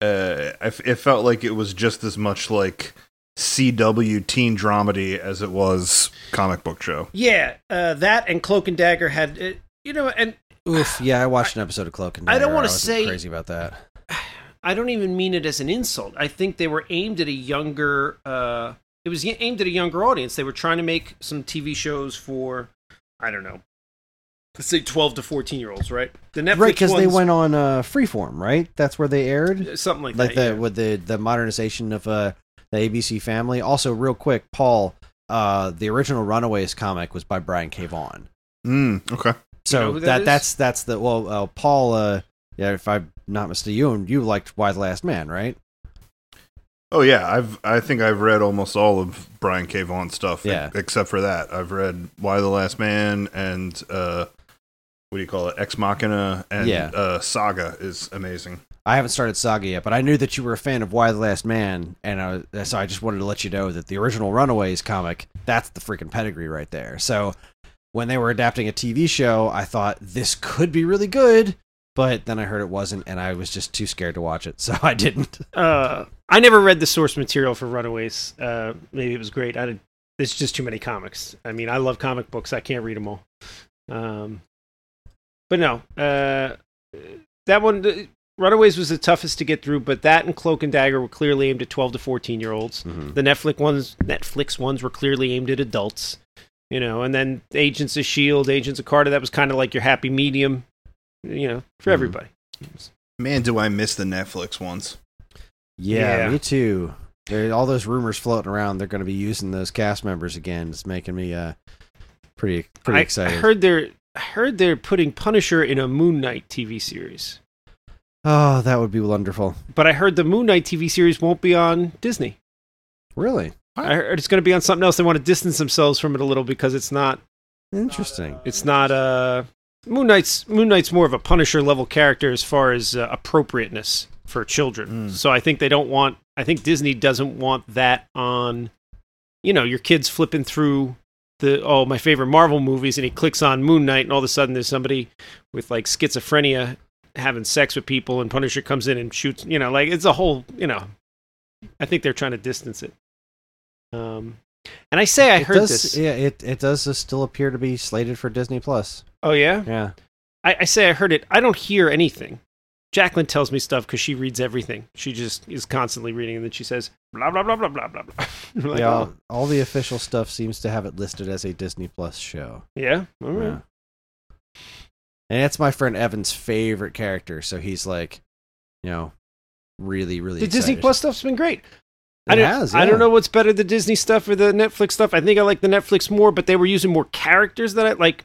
Uh, I f- it felt like it was just as much like CW teen dramedy as it was comic book show. Yeah, uh, that and Cloak and Dagger had, uh, you know, and Oof. Yeah, I watched an episode of Cloak and Dagger. I don't wanna say- crazy about that. I don't even mean it as an insult. I think they were aimed at a younger. Uh, it was aimed at a younger audience. They were trying to make some TV shows for, I don't know, let's say twelve to fourteen year olds, right? The Netflix right, because they went on uh, Freeform, right? That's where they aired. something like, like that. the yeah. with the the modernization of uh the ABC family. Also, real quick, Paul, uh, the original Runaways comic was by Brian K. Vaughan. Mm, okay. So know who that that, is? that's that's the well, uh, Paul. Uh, yeah, if I'm not mistaken, you and you liked Y: The Last Man, right? Oh yeah, I've I think I've read almost all of Brian K. Vaughan stuff. Yeah. e- except for that, I've read Y: The Last Man and uh, what do you call it, Ex Machina, and Yeah. uh, Saga is amazing. I haven't started Saga yet, but I knew that you were a fan of Y: The Last Man, and I, was- so I just wanted to let you know that the original Runaways comic, that's the freaking pedigree right there. So when they were adapting a TV show, I thought this could be really good, but then I heard it wasn't, and I was just too scared to watch it, so I didn't. uh, I never read the source material for Runaways. Uh, maybe it was great. I did, there's just too many comics. I mean, I love comic books. I can't read them all. Um, but no, uh, that one, uh, Runaways was the toughest to get through. But that and Cloak and Dagger were clearly aimed at 12 to 14 year olds. Mhm. The Netflix ones, Netflix ones were clearly aimed at adults. You know, and then Agents of Shield, Agents of Carter, that was kind of like your happy medium. You know, for Mhm. everybody. Man, do I miss the Netflix ones? Yeah, Yeah. me too. There, all those rumors floating around, they're going to be using those cast members again. It's making me uh, pretty pretty I, excited. I heard they're I heard they're putting Punisher in a Moon Knight TV series. oh, that would be wonderful. But I heard the Moon Knight TV series won't be on Disney. Really I heard it's going to be on something else. They want to distance themselves from it a little because it's not interesting. it's not uh Moon Knight's Moon Knight's more of a Punisher level character as far as uh, appropriateness for children. Mm. So I think they don't want I think Disney doesn't want that on you know, your kids flipping through the oh my favorite Marvel movies and he clicks on Moon Knight and all of a sudden there's somebody with like schizophrenia having sex with people and Punisher comes in and shoots, you know, like it's a whole, you know. I think they're trying to distance it. Um and I say I it heard does, this. Yeah, it it does still appear to be slated for Disney Plus. Oh yeah? Yeah, I, I say I heard it. I don't hear anything. Jacqueline tells me stuff because she reads everything. She just is constantly reading, and then she says blah blah blah blah blah blah blah. Like, yeah. oh, All, all the official stuff seems to have it listed as a Disney Plus show. yeah, all right. Yeah. And it's my friend Evan's favorite character, so he's like, you know, really, really. The Disney. Plus stuff's been great. It I don't, has. I don't know what's better, the Disney stuff or the Netflix stuff. I think I like the Netflix more, but they were using more characters that I like.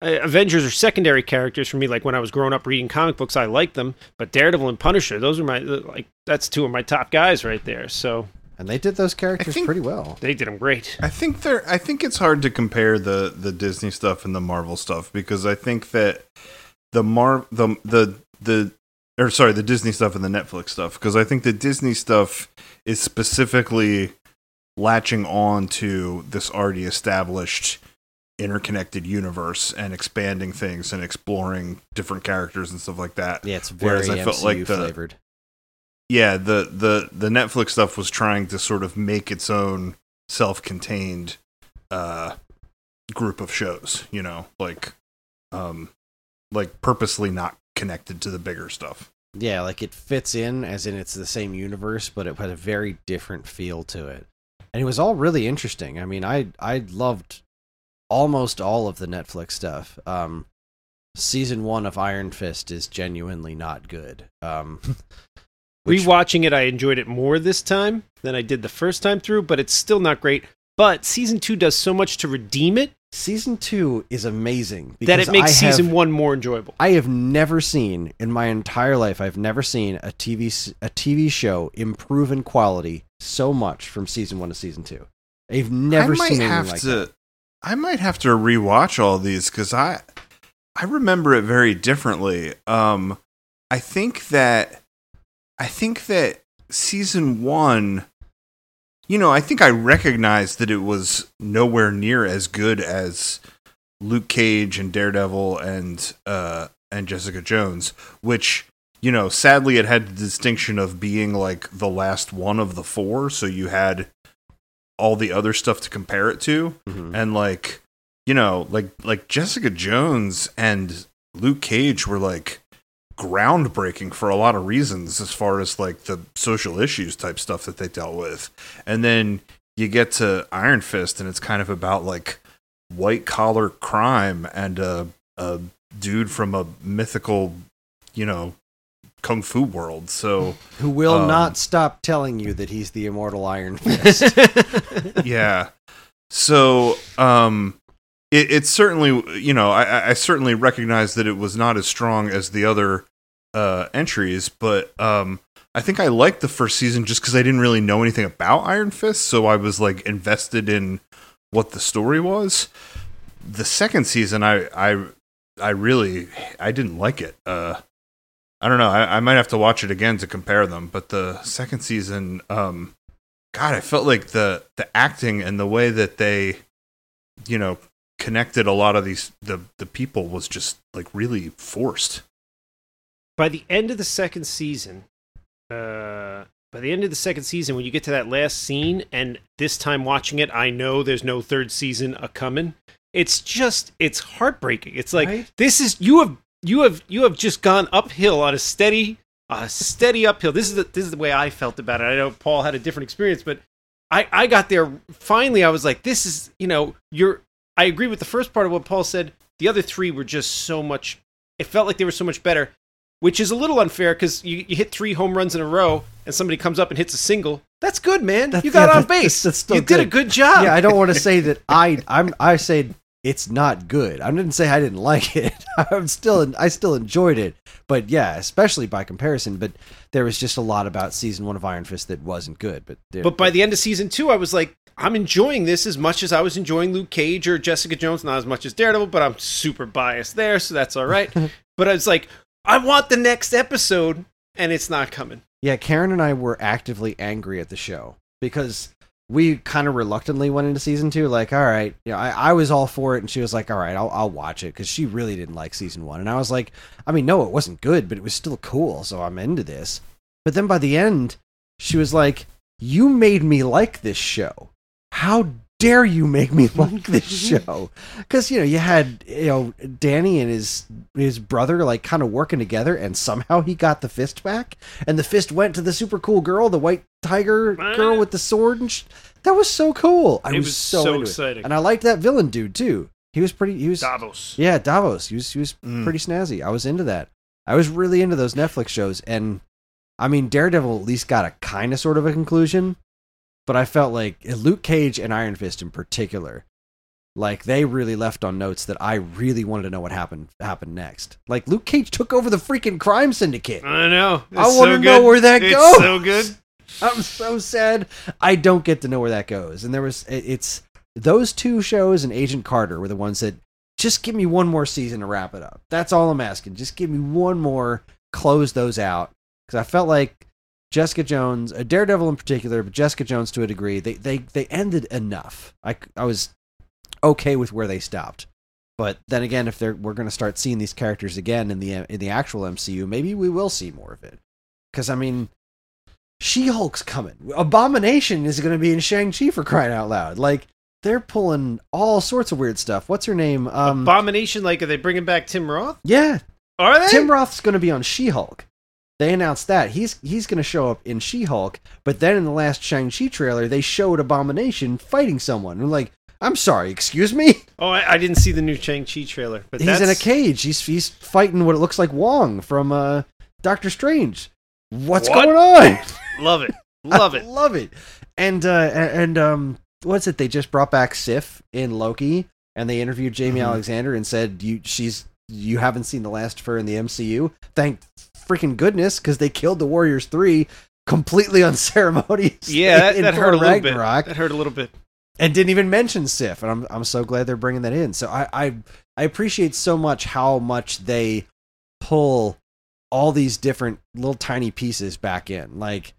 Uh, Avengers are secondary characters for me. Like when I was growing up reading comic books, I liked them. But Daredevil and Punisher, those are my uh, like. That's two of my top guys right there. So And they did those characters think- pretty well. they did them great. I think they're. I think it's hard to compare the the Disney stuff and the Marvel stuff because I think that the Mar the the the or sorry the Disney stuff and the Netflix stuff because I think the Disney stuff is specifically latching on to this already established interconnected universe and expanding things and exploring different characters and stuff like that. Yeah, it's very Whereas I felt MCU like the- flavored. yeah the the the netflix stuff was trying to sort of make its own self-contained uh group of shows you know like um like purposely not connected to the bigger stuff Yeah, like it fits in as in it's the same universe, but it had a very different feel to it. And it was all really interesting. I mean, I I loved almost all of the Netflix stuff. Um season 1 of Iron Fist is genuinely not good. Um which- Rewatching it, I enjoyed it more this time than I did the first time through, but it's still not great. But season two does so much to redeem it season 2 is amazing that because it makes I have- season one more enjoyable. I have never seen in my entire life. I've never seen a TV s- a TV show improve in quality so much from season one to season two. I've never i might seen anything have like to that. I might have to rewatch all these because i i remember it very differently. Um i think that i think that season one you know i think i recognized that it was nowhere near as good as luke cage and daredevil and uh and jessica jones which you know, sadly, it had the distinction of being like the last one of the four, so you had all the other stuff to compare it to, Mhm. and like, you know, like like Jessica Jones and Luke Cage were like groundbreaking for a lot of reasons as far as like the social issues type stuff that they dealt with, and then you get to Iron Fist, and it's kind of about like white collar crime and a, a dude from a mythical, you know, kung fu world. So Who will Um, not stop telling you that he's the immortal Iron Fist. yeah. So um it, it's certainly you know, I- I, I certainly recognize that it was not as strong as the other uh entries, but um I think I liked the first season just because I didn't really know anything about Iron Fist, so I was like invested in what the story was. The second season I I I really I didn't like it. Uh I don't know. I, I might have to watch it again to compare them, but the second season um God, I felt like the the acting and the way that they, you know, connected a lot of these the the people was just like really forced. by the end of the second season, uh, by the end of the second season, when you get to that last scene, and this time watching it, I know there's no third season a coming. It's just, it's heartbreaking. It's like Right? this is you have you have you have just gone uphill on a steady, a steady uphill. This is the, this is the way I felt about it. I know Paul had a different experience, but I I got there finally. I was like, this is you know you're. I agree with the first part of what Paul said. The other three were just so much. It felt like they were so much better which is a little unfair because you, you hit three home runs in a row and somebody comes up and hits a single. That's good, man. That's- you got yeah, on base. that's still you did a good. good job. yeah, I don't want to say that I I'm I say it's not good. I didn't say I didn't like it. I'm still I still enjoyed it. But yeah, especially by comparison. But there was just a lot about season one of Iron Fist that wasn't good. But there, but by the end of season two, I was like, I'm enjoying this as much as I was enjoying Luke Cage or Jessica Jones. Not as much as Daredevil, but I'm super biased there, so that's all right. but I was like, I want the next episode, and it's not coming. Yeah, Karen and I were actively angry at the show because we kind of reluctantly went into season two. Like, all right, you know, I, I was all for it, and she was like, all right, I'll, I'll watch it because she really didn't like season one. And I was like, I mean, no, it wasn't good, but it was still cool, so I'm into this. But then by the end, she was like, you made me like this show. How dare you make me like this show? Because you know you had you know Danny and his his brother like kind of working together, and somehow he got the fist back, and the fist went to the super cool girl, the white tiger girl with the sword, and sh- that was so cool. I It was, was so, so into it. exciting. and I liked that villain dude too. He was pretty. He was Davos. yeah, Davos. He was he was Mm. pretty snazzy. I was into that. I was really into those Netflix shows, and I mean Daredevil at least got a kind of sort of a conclusion, but I felt like eh, Luke Cage and Iron Fist in particular, like they really left on notes that I really wanted to know what happened happened next. Like Luke Cage took over the freaking crime syndicate. I know. I wanna so know where that it's goes. So good. I'm so sad I don't get to know where that goes. And there was it- it's those two shows and Agent Carter were the ones that just give me one more season to wrap it up. That's all I'm asking. Just give me one more, close those out because I felt like Jessica Jones, uh, Daredevil in particular, but Jessica Jones to a degree, they they they ended enough. I I was okay with where they stopped. But then again, if they're we're going to start seeing these characters again in the in the actual MCU, maybe we will see more of it. Because I mean, She Hulk's coming. Abomination is going to be in Shang Chi for crying out loud. Like they're pulling all sorts of weird stuff. What's her name? Um, Abomination, like, are they bringing back Tim Roth? yeah, Are they? Tim Roth's going to be on She Hulk. They announced that he's he's going to show up in She Hulk. But then in the last Shang Chi trailer, they showed Abomination fighting someone. I'm like, I'm sorry, excuse me. oh, I, I didn't see the new Shang-Chi trailer. But he's that's, in a cage. He's he's fighting what it looks like Wong from uh, Doctor Strange. What's What? going on? Love it. Love it. love it. And uh, and um, what's it? They just brought back Sif in Loki, and they interviewed Jamie Mhm. Alexander and said you she's you haven't seen the last of her in the MCU. Thank freaking goodness, because they killed the Warriors three completely unceremoniously. Yeah, that, that hurt a little Ragnarok, bit. That hurt a little bit. and didn't even mention Sif. And I'm I'm so glad they're bringing that in. So I I, I appreciate so much how much they pull all these different little tiny pieces back in. Like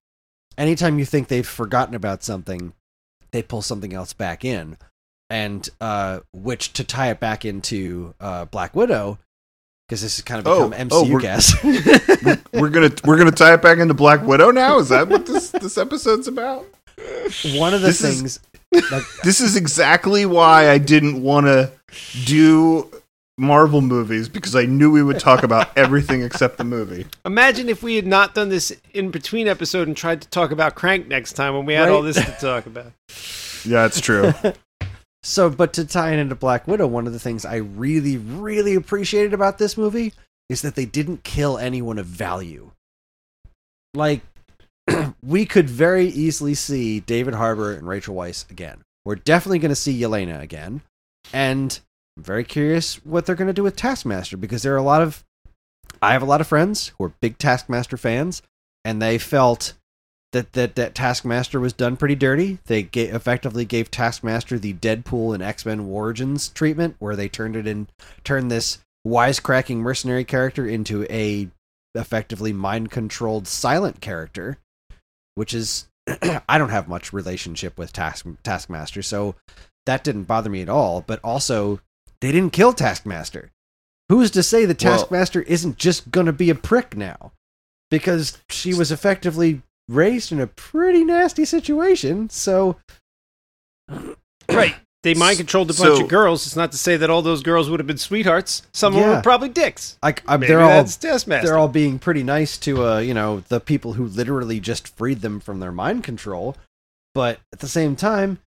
anytime you think they've forgotten about something, they pull something else back in. And uh which to tie it back into uh Black Widow, because this has kind of Oh, become oh, MCU we're- cast. we're gonna we're gonna tie it back into Black Widow now. Is that what this this episode's about? One of the This is- things. like, This is exactly why I didn't want to do Marvel movies because I knew we would talk about everything except the movie. Imagine if we had not done this in between episode and tried to talk about Crank next time when we had all this to talk about. Yeah, it's true. So, but to tie it into Black Widow, one of the things I really, really appreciated about this movie is that they didn't kill anyone of value. Like, we could very easily see David Harbour and Rachel Weisz again. We're definitely going to see Yelena again. And I'm very curious what they're going to do with Taskmaster because there are a lot of. I have a lot of friends who are big Taskmaster fans, and they felt that that, that Taskmaster was done pretty dirty. They effectively gave Taskmaster the Deadpool and X Men Origins treatment, where they turned it in, turned this wisecracking mercenary character into a effectively mind controlled silent character, which is I don't have much relationship with Task Taskmaster, so that didn't bother me at all. But also, they didn't kill Taskmaster. Who's to say Well- Taskmaster isn't just going to be a prick now? Because she was effectively raised in a pretty nasty situation. So, Right. They mind controlled a bunch So- of girls. It's not to say that all those girls would have been sweethearts. Some of them Yeah. were probably dicks. I, I, they're all they're all being pretty nice to uh you know the people who literally just freed them from their mind control but at the same time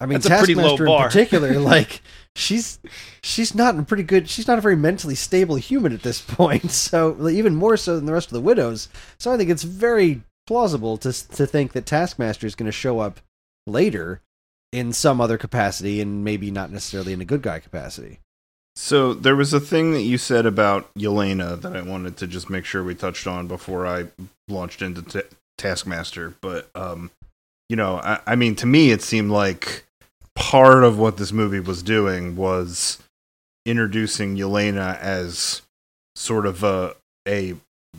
i mean That's a pretty low taskmaster in particular like she's she's not a pretty good she's not a very mentally stable human at this point so even more so than the rest of the widows so i think it's very plausible to to think that taskmaster is going to show up later in some other capacity and maybe not necessarily in a good guy capacity So there was a thing that you said about Yelena that I wanted to just make sure we touched on before I launched into t- Taskmaster. But um, you know, I, I mean, to me, it seemed like part of what this movie was doing was introducing Yelena as sort of a a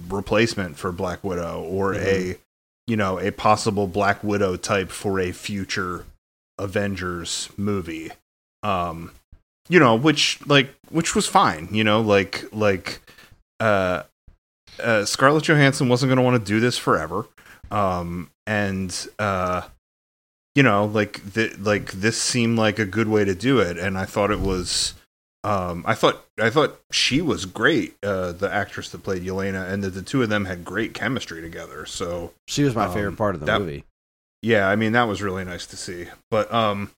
replacement for Black Widow or a you know a possible Black Widow type for a future Avengers movie. Um, you know, which like which was fine, you know, like like uh uh Scarlett Johansson wasn't going to want to do this forever. Um and uh you know, like th- like this seemed like a good way to do it and I thought it was um I thought I thought she was great, uh the actress that played Yelena and that the two of them had great chemistry together. So she was my Um, favorite part of the that- movie yeah, I mean that was really nice to see. But um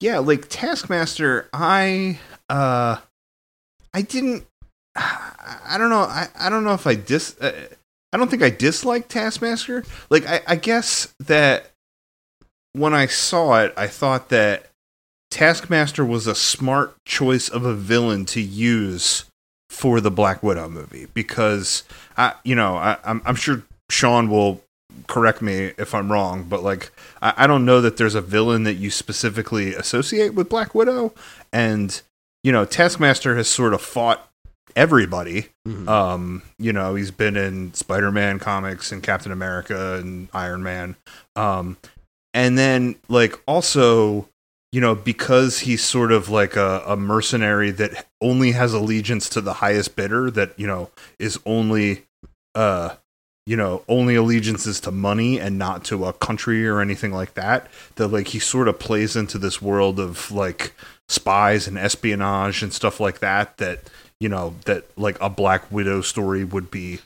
yeah, like Taskmaster, I uh I didn't I don't know. I, I don't know if I dis uh, I don't think I dislike Taskmaster. Like I I guess that when I saw it, I thought that Taskmaster was a smart choice of a villain to use for the Black Widow movie because I you know, I I'm I'm sure Sean will correct me if I'm wrong, but like I, I don't know that there's a villain that you specifically associate with Black Widow, and you know Taskmaster has sort of fought everybody. Mhm. Um, you know he's been in Spider-Man comics and Captain America and Iron Man, um, and then like also you know because he's sort of like a, a mercenary that only has allegiance to the highest bidder that you know is only uh you know only allegiances to money and not to a country or anything like that that like he sort of plays into this world of like spies and espionage and stuff like that that you know that like a black widow story would be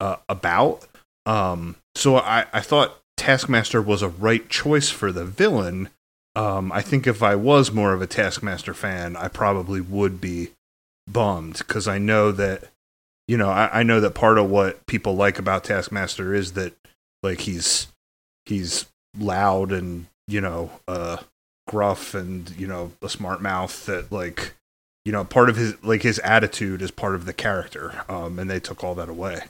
uh, about. Um so i i thought taskmaster was a right choice for the villain um i think if i was more of a taskmaster fan i probably would be bummed because i know that you know, I, I know that part of what people like about Taskmaster is that like he's he's loud and you know uh gruff and you know a smart mouth that like you know part of his like his attitude is part of the character um and they took all that away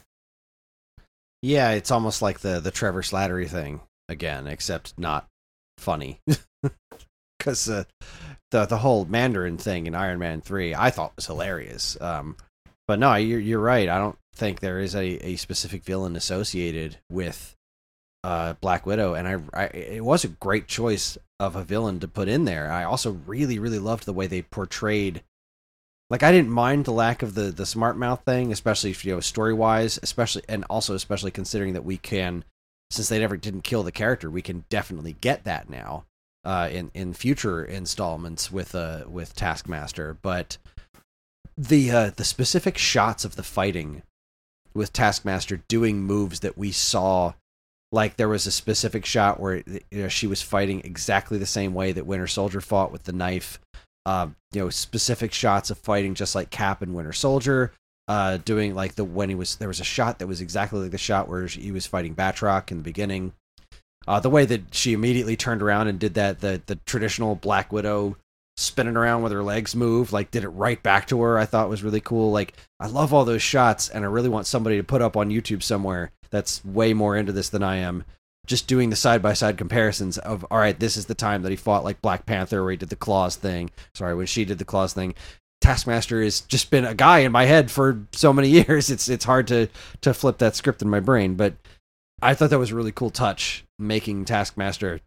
Yeah, it's almost like the the Trevor Slattery thing again, except not funny. Because uh, the the whole Mandarin thing in Iron Man three, I thought was hilarious. Um, but no, you're you're right. I don't think there is a, a specific villain associated with uh, Black Widow, and I, I it was a great choice of a villain to put in there. I also really really loved the way they portrayed like I didn't mind the lack of the the smart mouth thing, especially you know story wise, especially and also especially considering that we can, since they never didn't kill the character, we can definitely get that now uh, in in future installments with uh with Taskmaster. But the uh, the specific shots of the fighting with Taskmaster doing moves that we saw. Like there was a specific shot where you know, she was fighting exactly the same way that Winter Soldier fought with the knife, uh, you know, specific shots of fighting just like Cap and Winter Soldier. Uh, doing like the when he was there was a shot that was exactly like the shot where he was fighting Batroc in the beginning. Uh, the way that she immediately turned around and did that the the traditional Black Widow spinning around with her legs move, like did it right back to her. I thought was really cool. Like I love all those shots, and I really want somebody to put up on YouTube somewhere that's way more into this than I am. Just doing the side by side comparisons of all right, this is the time that he fought like Black Panther, where he did the claws thing. Sorry, when she did the claws thing. Taskmaster has just been a guy in my head for so many years. It's it's hard to to flip that script in my brain, but I thought that was a really cool touch, making Taskmaster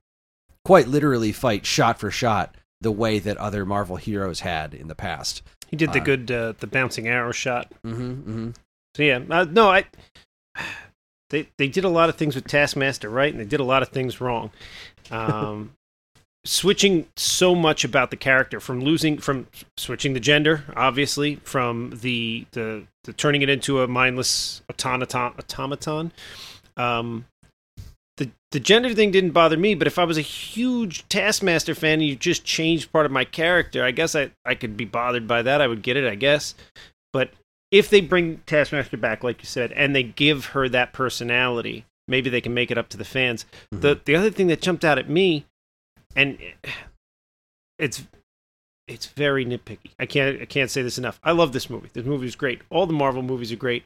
quite literally fight shot for shot the way that other Marvel heroes had in the past. He did the Uh, good uh, the bouncing arrow shot. Mm-hmm, mm-hmm. So yeah, uh, no, I they they did a lot of things with Taskmaster right, and they did a lot of things wrong. Um, switching so much about the character from losing from switching the gender, obviously, from the the, the turning it into a mindless automaton automaton. Um, the the gender thing didn't bother me, but if I was a huge Taskmaster fan and you just changed part of my character, I guess I, I could be bothered by that. I would get it, I guess. But if they bring Taskmaster back, like you said, and they give her that personality, maybe they can make it up to the fans. The mm-hmm. the other thing that jumped out at me, and it's it's very nitpicky. I can't I can't say this enough. I love this movie. This movie is great. All the Marvel movies are great,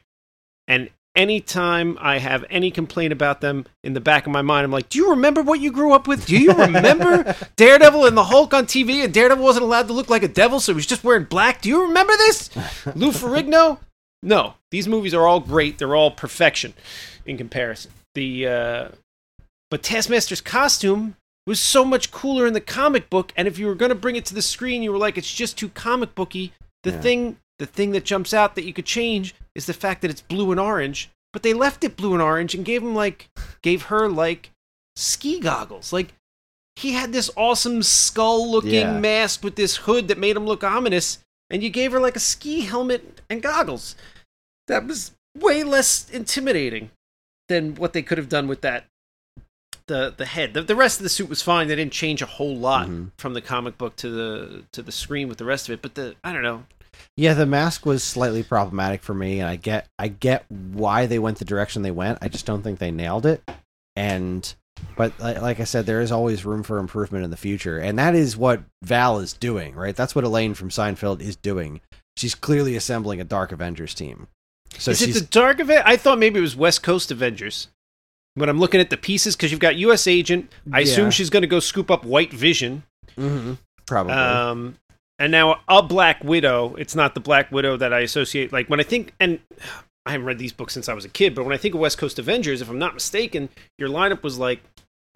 and anytime I have any complaint about them in the back of my mind, I'm like, do you remember what you grew up with? Do you remember Daredevil and the Hulk on TV and Daredevil wasn't allowed to look like a devil, so he was just wearing black? Do you remember this? Lou Ferrigno? No, these movies are all great. They're all perfection in comparison. The uh, but Taskmaster's costume was so much cooler in the comic book, and if you were going to bring it to the screen, you were like, it's just too comic booky. The Yeah. thing, the thing that jumps out that you could change is the fact that it's blue and orange. But they left it blue and orange and gave him like, gave her like ski goggles. Like he had this awesome skull-looking Yeah. mask with this hood that made him look ominous, and you gave her like a ski helmet and goggles. That was way less intimidating than what they could have done with that the the head. The, the rest of the suit was fine. They didn't change a whole lot Mhm. from the comic book to the to the screen with the rest of it. But the I don't know. Yeah, the mask was slightly problematic for me, and I get I get why they went the direction they went. I just don't think they nailed it. And but like, I said, there is always room for improvement in the future, and that is what Val is doing, right? That's what Elaine from Seinfeld is doing. She's clearly assembling a Dark Avengers team. So Is it the Dark Event? I thought maybe it was West Coast Avengers. When I'm looking at the pieces, because you've got U.S. Agent, I Yeah. assume she's going to go scoop up White Vision. Mhm, probably Um, and now a Black Widow. It's not the Black Widow that I associate. Like when I think, and I haven't read these books since I was a kid, but when I think of West Coast Avengers, if I'm not mistaken, your lineup was like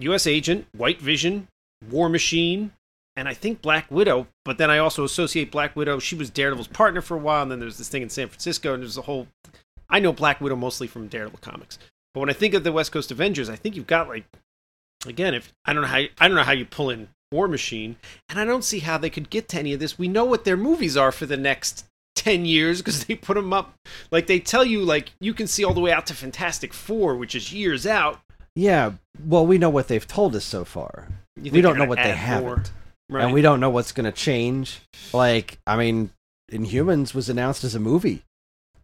U.S. Agent, White Vision, War Machine, and I think Black Widow. But then I also associate Black Widow. She was Daredevil's partner for a while, and then there's this thing in San Francisco, and there's a whole. I know Black Widow mostly from Daredevil comics, but when I think of the West Coast Avengers, I think you've got like, again, if I don't know how you, I don't know how you pull in War Machine, and I don't see how they could get to any of this. We know what their movies are for the next 10 years because they put them up. Like, they tell you, like, you can see all the way out to Fantastic Four, which is years out. yeah. Well, we know what they've told us so far, we don't know what they haven't. Right. and we don't know what's going to change. Like, I mean, Inhumans was announced as a movie.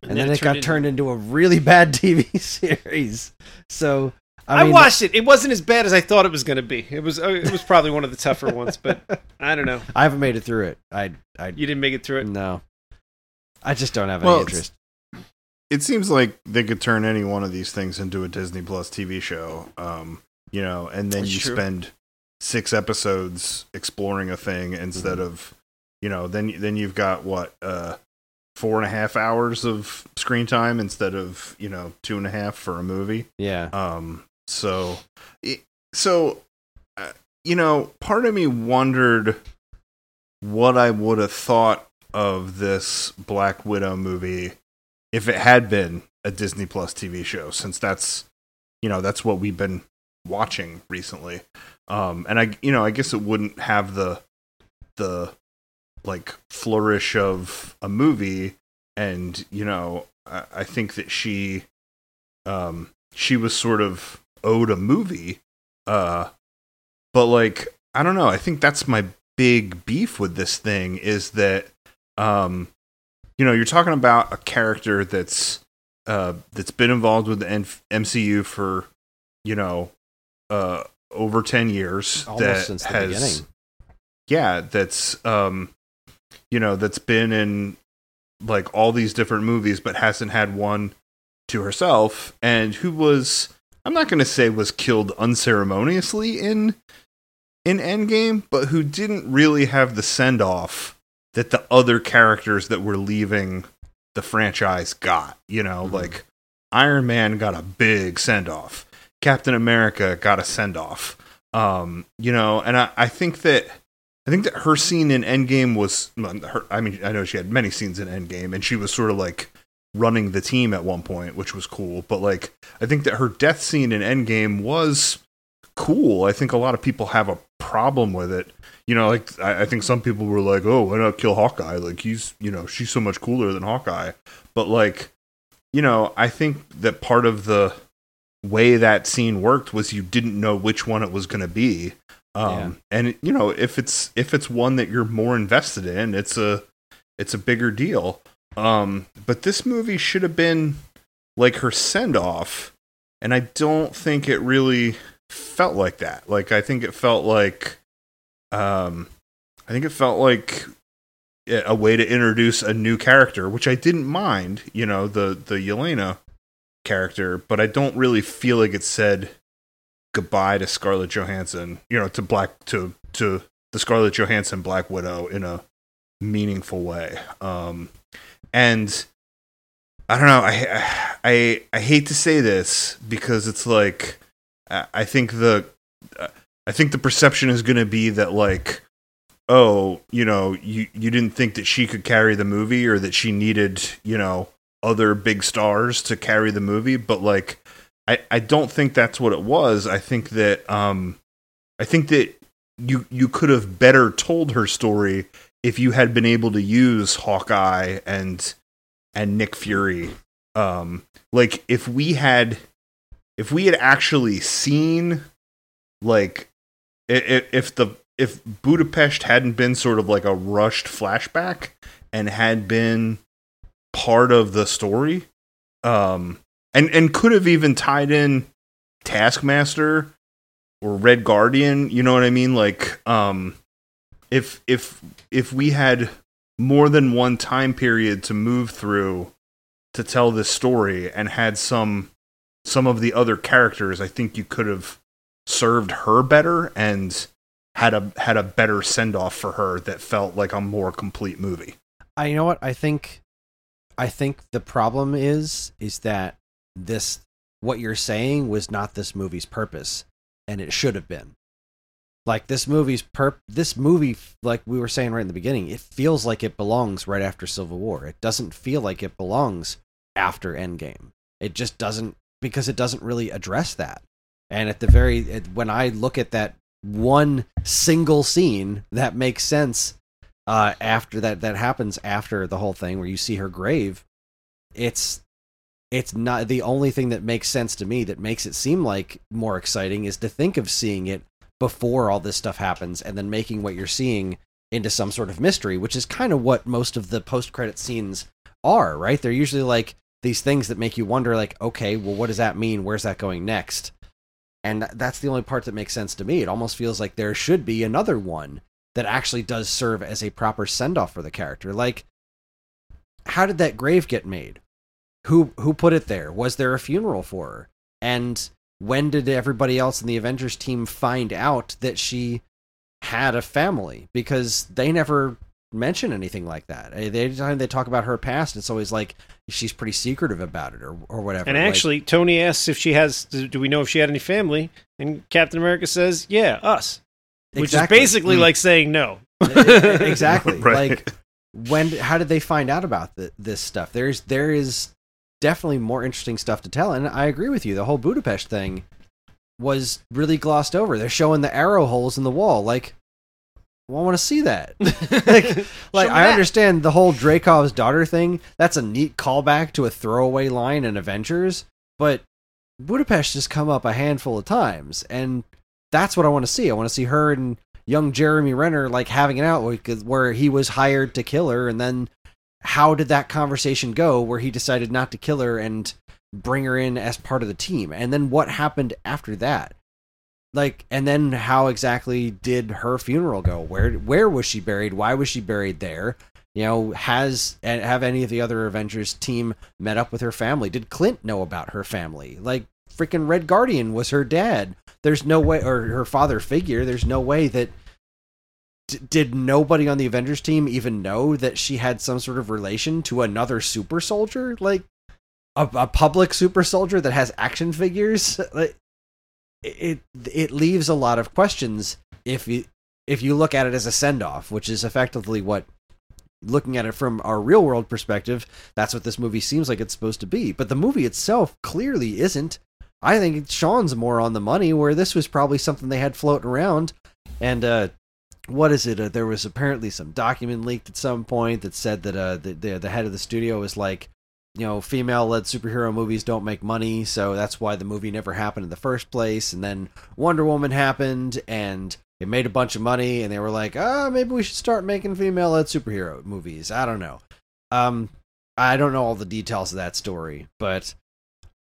and, then, it got into- turned into a really bad TV series. So I, I, watched it. It wasn't as bad as I thought it was going to be. It was. Uh, it was probably one of the tougher ones, but I don't know. I haven't made it through it. I, I You didn't make it through it. no, I just don't have Well, any interest. it seems like they could turn any one of these things into a Disney Plus TV show. Um, you know, and then That's you true. spend six episodes exploring a thing instead Mhm. of, you know, then then you've got what uh, four and a half hours of screen time instead of you know two and a half for a movie. Yeah, Um, so, so, uh, you know, part of me wondered what I would have thought of this Black Widow movie if it had been a Disney Plus TV show, since that's you know that's what we've been watching recently. Um, and I you know I guess it wouldn't have the the like flourish of a movie, and you know I, I think that she um she was sort of owed a movie, uh, but like I don't know. I think that's my big beef with this thing is that um you know you're talking about a character that's uh that's been involved with the N- MCU for you know uh over 10 years Almost that since the has beginning. yeah that's um you know that's been in like all these different movies but hasn't had one to herself and who was I'm not going to say was killed unceremoniously in in Endgame, but who didn't really have the send off that the other characters that were leaving the franchise got. You know, Mhm. like Iron Man got a big send off. Captain America got a send off. Um, you know, and I, I think that I think that her scene in Endgame was her, I mean, I know she had many scenes in Endgame and she was sort of like running the team at one point, which was cool. But like I think that her death scene in Endgame was cool. I think a lot of people have a problem with it. You know, like I, I think some people were like, "Oh, why not kill Hawkeye? Like he's, you know, she's so much cooler than Hawkeye." But like, you know, I think that part of the way that scene worked was you didn't know which one it was going to be. Um, and you know, if it's if it's one that you're more invested in, it's a it's a bigger deal. Um, but this movie should have been like her send off, and I don't think it really felt like that. Like I think it felt like, um, I think it felt like a way to introduce a new character, which I didn't mind. You know, the the Yelena character, but I don't really feel like it said goodbye to Scarlett Johansson. You know, to Black to to the Scarlett Johansson Black Widow in a meaningful way. Um, and I don't know. I I I hate to say this because it's like I think the I think the perception is going to be that like oh you know you you didn't think that she could carry the movie or that she needed you know other big stars to carry the movie but like I I don't think that's what it was. I think that um I think that you you could have better told her story if you had been able to use Hawkeye and and Nick Fury. Um, like if we had if we had actually seen like i- i- if the if Budapest hadn't been sort of like a rushed flashback and had been part of the story, um, and and could have even tied in Taskmaster or Red Guardian, you know what I mean? Like, um, if if if we had more than one time period to move through to tell this story and had some some of the other characters, I think you could have served her better and had a had a better send off for her that felt like a more complete movie. I you know what I think. I think the problem is is that this what you're saying was not this movie's purpose, and it should have been. Like this movie's perp. This movie, like we were saying right in the beginning, it feels like it belongs right after Civil War. It doesn't feel like it belongs after Endgame. It just doesn't because it doesn't really address that. And at the very when I look at that one single scene that makes sense uh, after that that happens after the whole thing where you see her grave, it's it's not the only thing that makes sense to me that makes it seem like more exciting is to think of seeing it before all this stuff happens and then making what you're seeing into some sort of mystery, which is kind of what most of the post credit scenes are, right? They're usually like these things that make you wonder like, okay, well what does that mean? Where's that going next? And that's the only part that makes sense to me. It almost feels like there should be another one that actually does serve as a proper send off for the character. Like, how did that grave get made? Who who put it there? Was there a funeral for her? And when did everybody else in the Avengers team find out that she had a family? Because they never mention anything like that. Eh, They anytime they talk about her past, it's always like she's pretty secretive about it or or whatever. And Like, actually, Tony asks if she has. Do do we know if she had any family? And Captain America says, "Yeah, us," which Exactly. is basically Mm. like saying no. exactly. Right. Like when how did they find out about the, this stuff? There's there is definitely more interesting stuff to tell, and I agree with you. The whole Budapest thing was really glossed over. They're showing the arrow holes in the wall, like. Well, I want to see that. like, like I that. understand the whole Dreykov's daughter thing. That's a neat callback to a throwaway line in Avengers, but Budapest has come up a handful of times, and that's what I want to see. I want to see her and young Jeremy Renner like having it out with- where he was hired to kill her, and then how did that conversation go where he decided not to kill her and bring her in as part of the team, and then what happened after that? Like, and then how exactly did her funeral go? Where where was she buried? Why was she buried there? You know, has and have any of the other Avengers team met up with her family? Did Clint know about her family? Like, freaking Red Guardian was her dad. There's no way, or her father figure. There's no way that d- did nobody on the Avengers team even know that she had some sort of relation to another super soldier, like a, a public super soldier that has action figures. Like, it it leaves a lot of questions if you if you look at it as a send off, which is effectively what looking at it from our real world perspective, that's what this movie seems like it's supposed to be. But the movie itself clearly isn't. I think Sean's more on the money, where this was probably something they had floating around. And uh, what is it? Uh, there was apparently some document leaked at some point that said that uh, the, the the head of the studio was like, you know, female led superhero movies don't make money, so that's why the movie never happened in the first place. And then Wonder Woman happened, and it made a bunch of money, and they were like, ah, maybe we should start making female led superhero movies. I don't know. Um, I don't know all the details of that story, but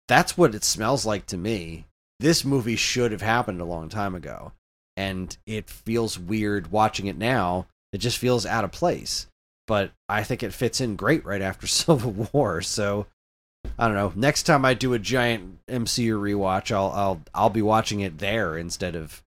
that's what it smells like to me. This movie should have happened a long time ago, and it feels weird watching it now. It just feels out of place but I think it fits in great right after Civil War. So I don't know. Next time I do a giant MCU rewatch, I'll I'll I'll be watching it there instead of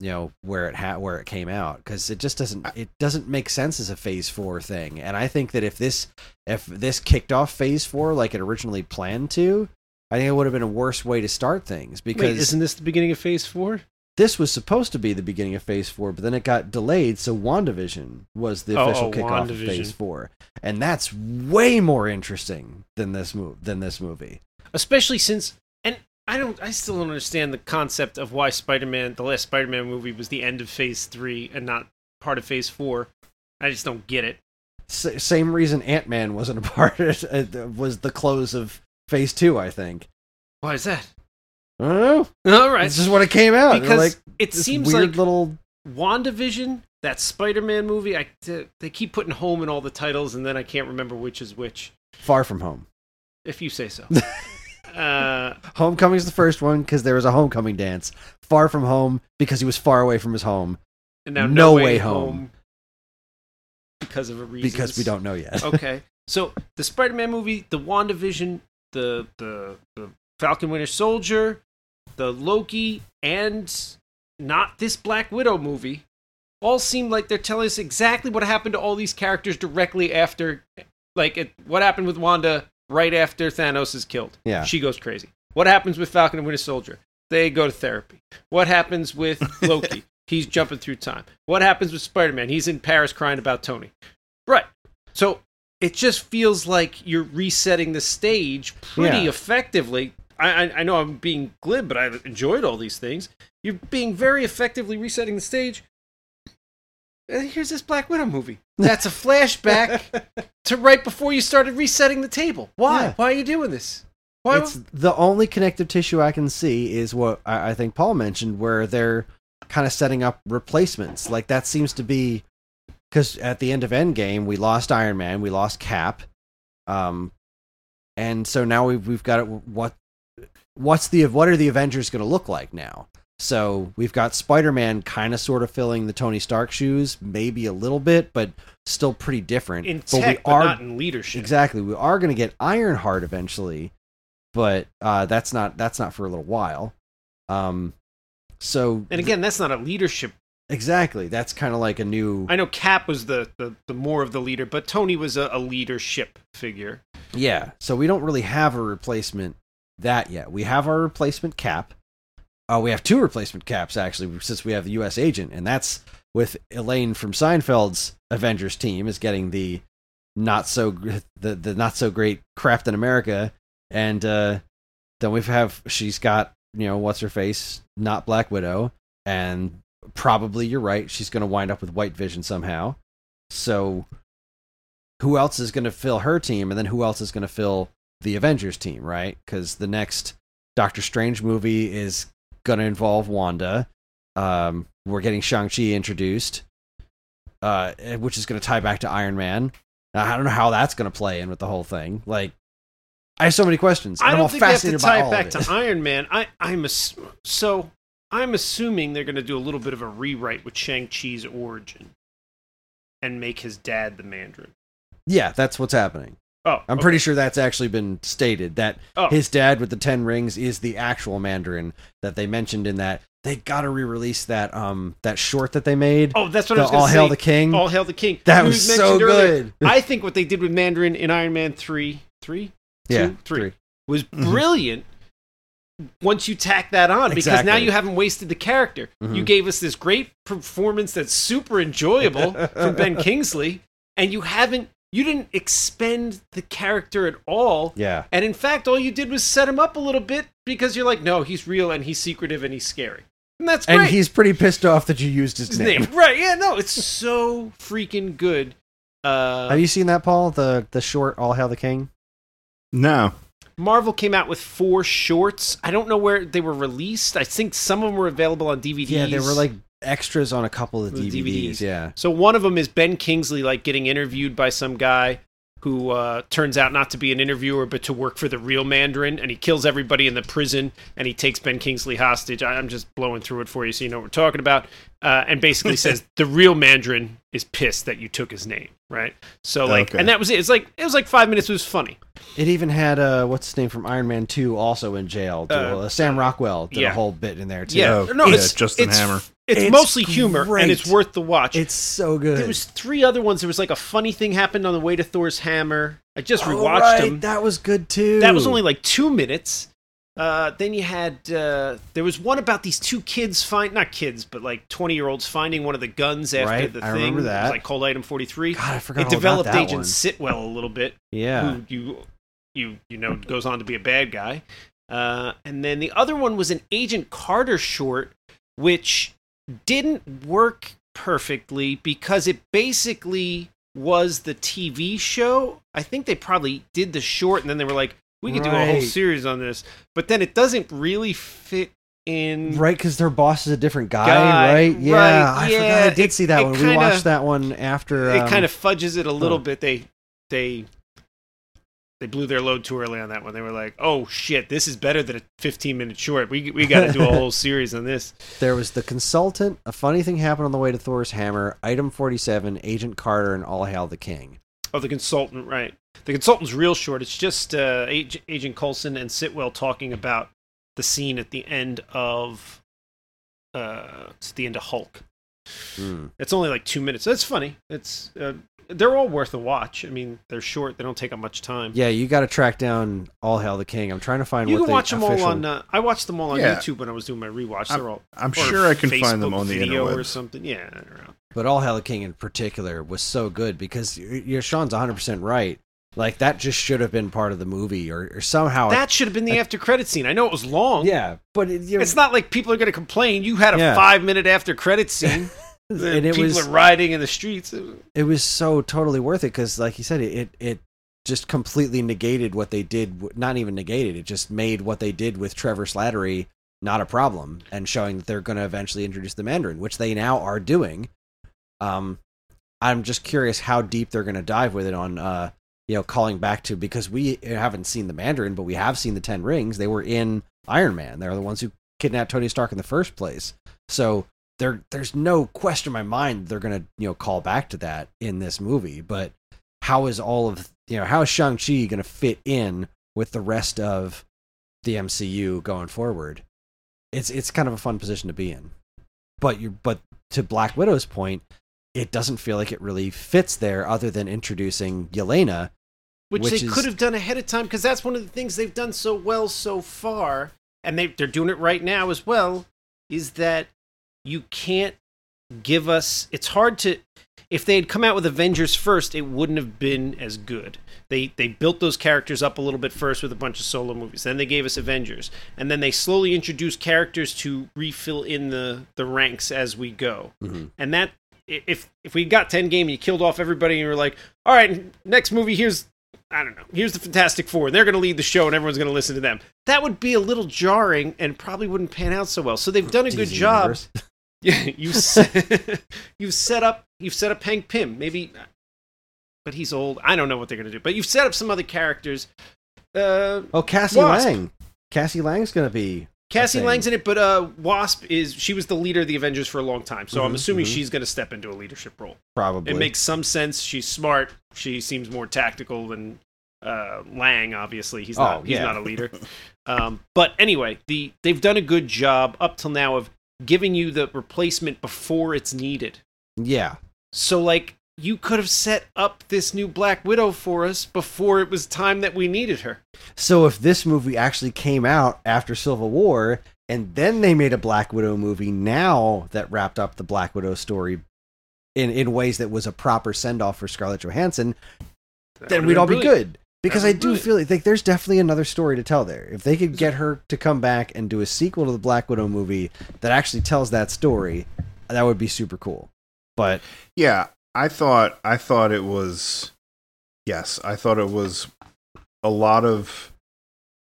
you know where it ha- where it came out because it just doesn't it doesn't make sense as a Phase Four thing. And I think that if this if this kicked off Phase Four like it originally planned to, I think it would have been a worse way to start things because Wait, isn't this the beginning of Phase Four? This was supposed to be the beginning of Phase Four, but then it got delayed. So WandaVision was the Oh, official oh, kickoff of Phase Four, and that's way more interesting than this move than this movie. especially since and I don't I still don't understand the concept of why Spider-Man the last Spider-Man movie was the end of phase 3 and not part of phase 4. I just don't get it. S- same reason Ant Man wasn't a part of it uh, was the close of Phase Two. I think. Why is that? Know. All right. This is what it came out. Because like it seems weird like little. WandaVision, that Spider-Man movie, I they keep putting home in all the titles and then I can't remember which is which. Far from home. If you say so. uh Homecoming's the first one because there was a homecoming dance. Far from home because he was far away from his home and now No No, Way Way, Home. home. because of a reason. because we don't know yet. okay. So the Spider-Man movie, the WandaVision, the the the Falcon Winter Soldier, the Loki, and not this Black Widow movie, all seem like they're telling us exactly what happened to all these characters directly after, like it, what happened with Wanda right after Thanos is killed. Yeah. she goes crazy. What happens with Falcon and Winter Soldier? They go to therapy. What happens with Loki? He's jumping through time. What happens with Spider-Man? He's in Paris crying about Tony. Right. So it just feels like you're resetting the stage pretty Yeah. effectively. I, I I know I'm being glib, but I enjoyed all these things. You're being very effectively resetting the stage. And here's this Black Widow movie. That's a flashback to right before you started resetting the table. Why? Yeah. Why are you doing this? Why? it's the only connective tissue I can see is what I, I think Paul mentioned, where they're kind of setting up replacements. Like that seems to be because at the end of Endgame, we lost Iron Man, we lost Cap, um, and so now we've we've got it, what what's the what are the Avengers going to look like now? So we've got Spider Man kind of sort of filling the Tony Stark shoes, maybe a little bit, but still pretty different. in but tech, we but are not in leadership. Exactly. We are going to get Ironheart eventually, but uh, that's not that's not for a little while. Um, so And again, that's not a leadership. exactly, that's kind of like a new I know Cap was the, the, the more of the leader, but Tony was a, a leadership figure. yeah. So we don't really have a replacement that yet. We have our replacement Cap. Uh, we have two replacement caps actually, since we have the U.S. agent, and that's with Elaine from Seinfeld's Avengers team is getting the not so the the not so great Captain America, and uh, then we have she's got you know what's her face, not Black Widow, and probably you're right, she's going to wind up with White Vision somehow. So who else is going to fill her team, and then who else is going to fill the Avengers team, right? Because the next Doctor Strange movie is going to involve Wanda. Um, we're getting Shang Chi introduced, uh, which is going to tie back to Iron Man. I don't know how that's going to play in with the whole thing. Like, I have so many questions. I I'm don't all think they have to tie it back it. to Iron Man. I, I'm ass- so I'm assuming they're going to do a little bit of a rewrite with Shang Chi's origin and make his dad the Mandarin. yeah, that's what's happening. Oh, I'm okay. pretty sure that's actually been stated that Oh. his dad with the ten rings is the actual Mandarin that they mentioned in that. They got to re-release that um that short that they made. Oh, that's what I was going All Hail the King. All hail the king. that You was mentioned so earlier- good. I think what they did with Mandarin in Iron Man three, three, yeah, two, three. three. was Mhm. brilliant. Once you tack that on, because now you haven't wasted the character. You Mhm. gave us this great performance that's super enjoyable from Ben Kingsley, and you haven't, you didn't expend the character at all. Yeah, And in fact, all you did was set him up a little bit because you're like, no, he's real and he's secretive and he's scary. And that's great. and he's pretty pissed off that you used his, his name. name. Right. Yeah, no, it's so freaking good. Uh, Have you seen that, Paul? The the short All Hail the King. No. Marvel came out with four shorts. I don't know where they were released. I think some of them were available on DVDs. Yeah, they were like extras on a couple of The DVDs. DVDs. Yeah, So one of them is Ben Kingsley, like getting interviewed by some guy who uh, turns out not to be an interviewer, but to work for the real Mandarin, and he kills everybody in the prison, and he takes Ben Kingsley hostage. I- I'm just blowing through it for you, so you know what we're talking about. Uh, and basically says the real Mandarin is pissed that you took his name, right? So like, Okay. and that was it. It's like it was like five minutes. It was funny. it even had uh, what's his name from Iron Man Two also in jail. Uh, Uh, Sam Rockwell did yeah. a whole bit in there too. Yeah, Oh, no, yeah, it's Justin it's, Hammer. It's, It's mostly humor, and it's worth the watch. it's so good. There was three other ones. There was like a funny thing happened on the way to Thor's hammer. I just Oh, rewatched right, them. That was good too. That was only like two minutes. Uh, then you had uh, there was one about these two kids find not kids but like twenty year olds finding one of the guns after Right, the I thing. remember It was that. like cold item forty three. God, I forgot It developed that Agent one. Sitwell a little bit, Yeah, who you you you know goes on to be a bad guy. Uh, and then the other one was an Agent Carter short, which didn't work perfectly because it basically was the TV show. I think they probably did the short and then they were like, we could do a whole series on this, but then it doesn't really fit in. right because their boss is a different guy, Guy, right? Yeah, right, I yeah, forgot. I did it- see that one. we kinda- watched that one after. It um, kind of fudges it a little huh. bit. They they they blew their load too early on that one. They were like, "Oh shit, this is better than a 15 minute short. We we got to do a whole series on this." There was the consultant. A funny thing happened on the way to Thor's hammer. Item forty-seven. Agent Carter and All Hail the King. Oh, the consultant, right? The consultant's real short. It's just uh, Ag- Agent Coulson and Sitwell talking about the scene at the end of uh, it's the end of Hulk. Hmm. It's only like two minutes. That's funny. It's uh, they're all worth a watch. I mean, they're short. They don't take up much time. Yeah, you got to track down All Hail the King. I'm trying to find. you what can the watch them all on. Uh, I watched them all on Yeah. YouTube when I was doing my rewatch. They're all. I'm sure I can Facebook find them on the video or something. Yeah, they're around. But All Hail the King in particular was so good because y- y- Sean's 100 percent right. Like that just should have been part of the movie, or, or somehow. that should have been the after credit scene. I know it was long. yeah, but it, you know, It's not like people are going to complain. You had a Yeah. five minute after credit scene. and it people was are riding in the streets. it was so totally worth it because, like you said, it, it it just completely negated what they did. Not even negated. It just made what they did with Trevor Slattery not a problem, and showing that they're going to eventually introduce the Mandarin, which they now are doing. Um, I'm just curious how deep they're going to dive with it on, uh, you know, calling back to because we haven't seen the Mandarin, but we have seen the Ten Rings. They were in Iron Man. They're the ones who kidnapped Tony Stark in the first place. So there, there's no question in my mind they're going to, you know, call back to that in this movie. But how is all of, you know, how is Shang Chi going to fit in with the rest of the MCU going forward? It's it's kind of a fun position to be in. But you, but to Black Widow's point, it doesn't feel like it really fits there, other than introducing Yelena. which, Which they is- could have done ahead of time because that's one of the things they've done so well so far, and they they're doing it right now as well. Is that you can't give us. It's hard to. If they had come out with Avengers first, it wouldn't have been as good. They they built those characters up a little bit first with a bunch of solo movies. Then they gave us Avengers, and then they slowly introduced characters to refill in the the ranks as we go. Mhm. And that if if we got Endgame and you killed off everybody and you were like, all right, next movie here's I don't know, here's the Fantastic Four, and they're going to lead the show, and everyone's going to listen to them. That would be a little jarring and probably wouldn't pan out so well. So they've done a good job. Yeah, you set, you've set up you've set up Hank Pym, maybe, but he's old. I don't know what they're gonna do, but you've set up some other characters. Uh, Oh, Cassie Wasp. Lang. Cassie Lang's gonna be. Cassie. Lang's in it, but uh, Wasp is she was the leader of the Avengers for a long time, so I'm Mhm, assuming mhm. she's gonna step into a leadership role. Probably. It makes some sense. She's smart. She seems more tactical than uh, Lang. Obviously, he's not. Oh, he's not a leader. um, but anyway, the they've done a good job up till now of giving you the replacement before it's needed. Yeah. So like you could have set up this new Black Widow for us before it was time that we needed her. So if this movie actually came out after Civil War and then they made a Black Widow movie now that wrapped up the Black Widow story in in ways that was a proper send off for Scarlett Johansson, That then we'd all be good. Because I do feel like there's definitely another story to tell there. If they could get her to come back and do a sequel to the Black Widow movie that actually tells that story, that would be super cool. But Yeah, I thought I thought it was yes, I thought it was a lot of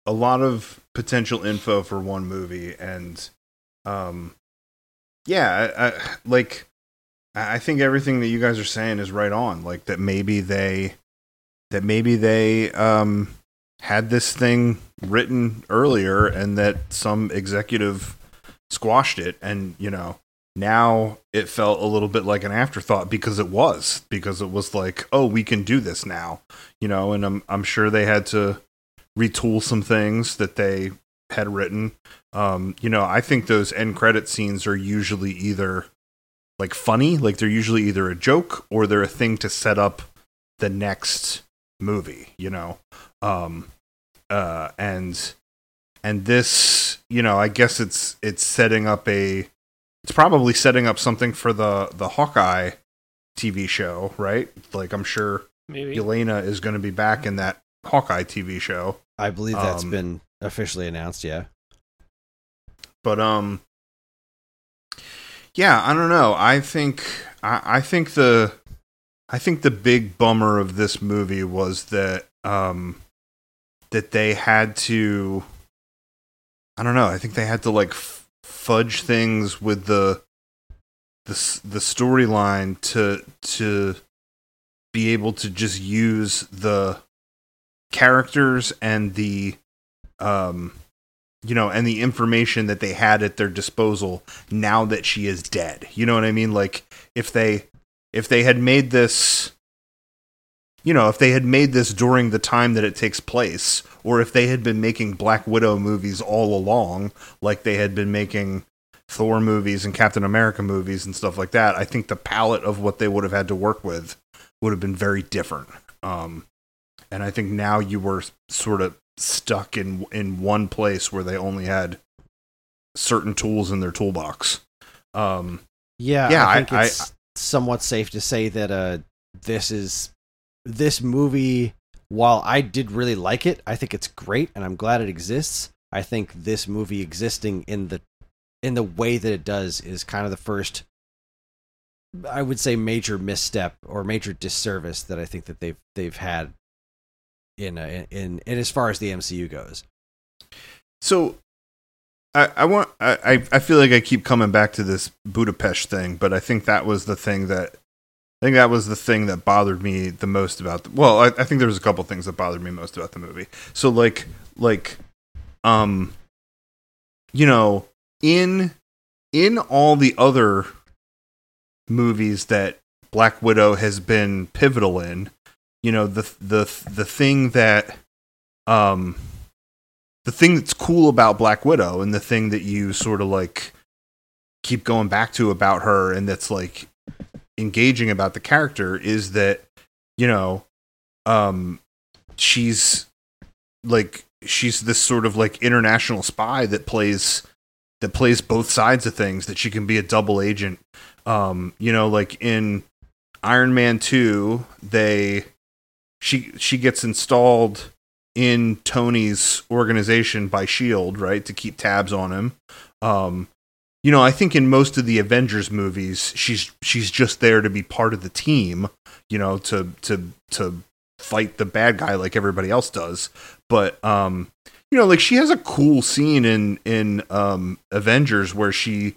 a lot of potential info for one movie and um yeah, I, I, like I think everything that you guys are saying is right on. Like that maybe they that maybe they um had this thing written earlier and that some executive squashed it and you know now it felt a little bit like an afterthought because it was because it was like oh we can do this now you know and i'm i'm sure they had to retool some things that they had written. Um you know i think those end credit scenes are usually either like funny like they're usually either a joke or they're a thing to set up the next movie you know um uh and and this you know i guess it's it's setting up a it's probably setting up something for the the Hawkeye TV show, right? Like I'm sure Maybe. Yelena is going to be back in that Hawkeye TV show. I believe that's Um, been officially announced, yeah. But um yeah, I don't know. I think I, I think the I think the big bummer of this movie was that um that they had to I don't know. I think they had to like f- fudge things with the the the storyline to to be able to just use the characters and the um you know and the information that they had at their disposal now that she is dead you know what i mean like if they if they had made this you know if they had made this during the time that it takes place or if they had been making black widow movies all along like they had been making thor movies and captain america movies and stuff like that i think the palette of what they would have had to work with would have been very different. Um and i think now you were sort of stuck in in one place where they only had certain tools in their toolbox. Um Yeah, Yeah, I I- think it's somewhat safe to say that uh, this is this movie. While I did really like it, I think it's great, and I'm glad it exists. I think this movie existing in the in the way that it does is kind of the first, I would say, major misstep or major disservice that I think that they've they've had in uh, in in as far as the MCU goes. So I, I want I, I- feel like I keep coming back to this Budapest thing, but I think that was the thing that I think that was the thing that bothered me the most about the, well, I, I think there was a couple things that bothered me most about the movie. So like like um you know, in in all the other movies that Black Widow has been pivotal in, you know, the the the thing that um the thing that's cool about Black Widow and the thing that you sort of like keep going back to about her and that's like engaging about the character is that you know um she's like she's this sort of like international spy that plays that plays both sides of things that she can be a double agent. Um, you know, like in Iron Man 2, they she she gets installed in Tony's organization by Shield, right, to keep tabs on him. Um, you know, I think in most of the Avengers movies, she's she's just there to be part of the team, you know, to to to fight the bad guy like everybody else does. But um, you know, like she has a cool scene in in um Avengers where she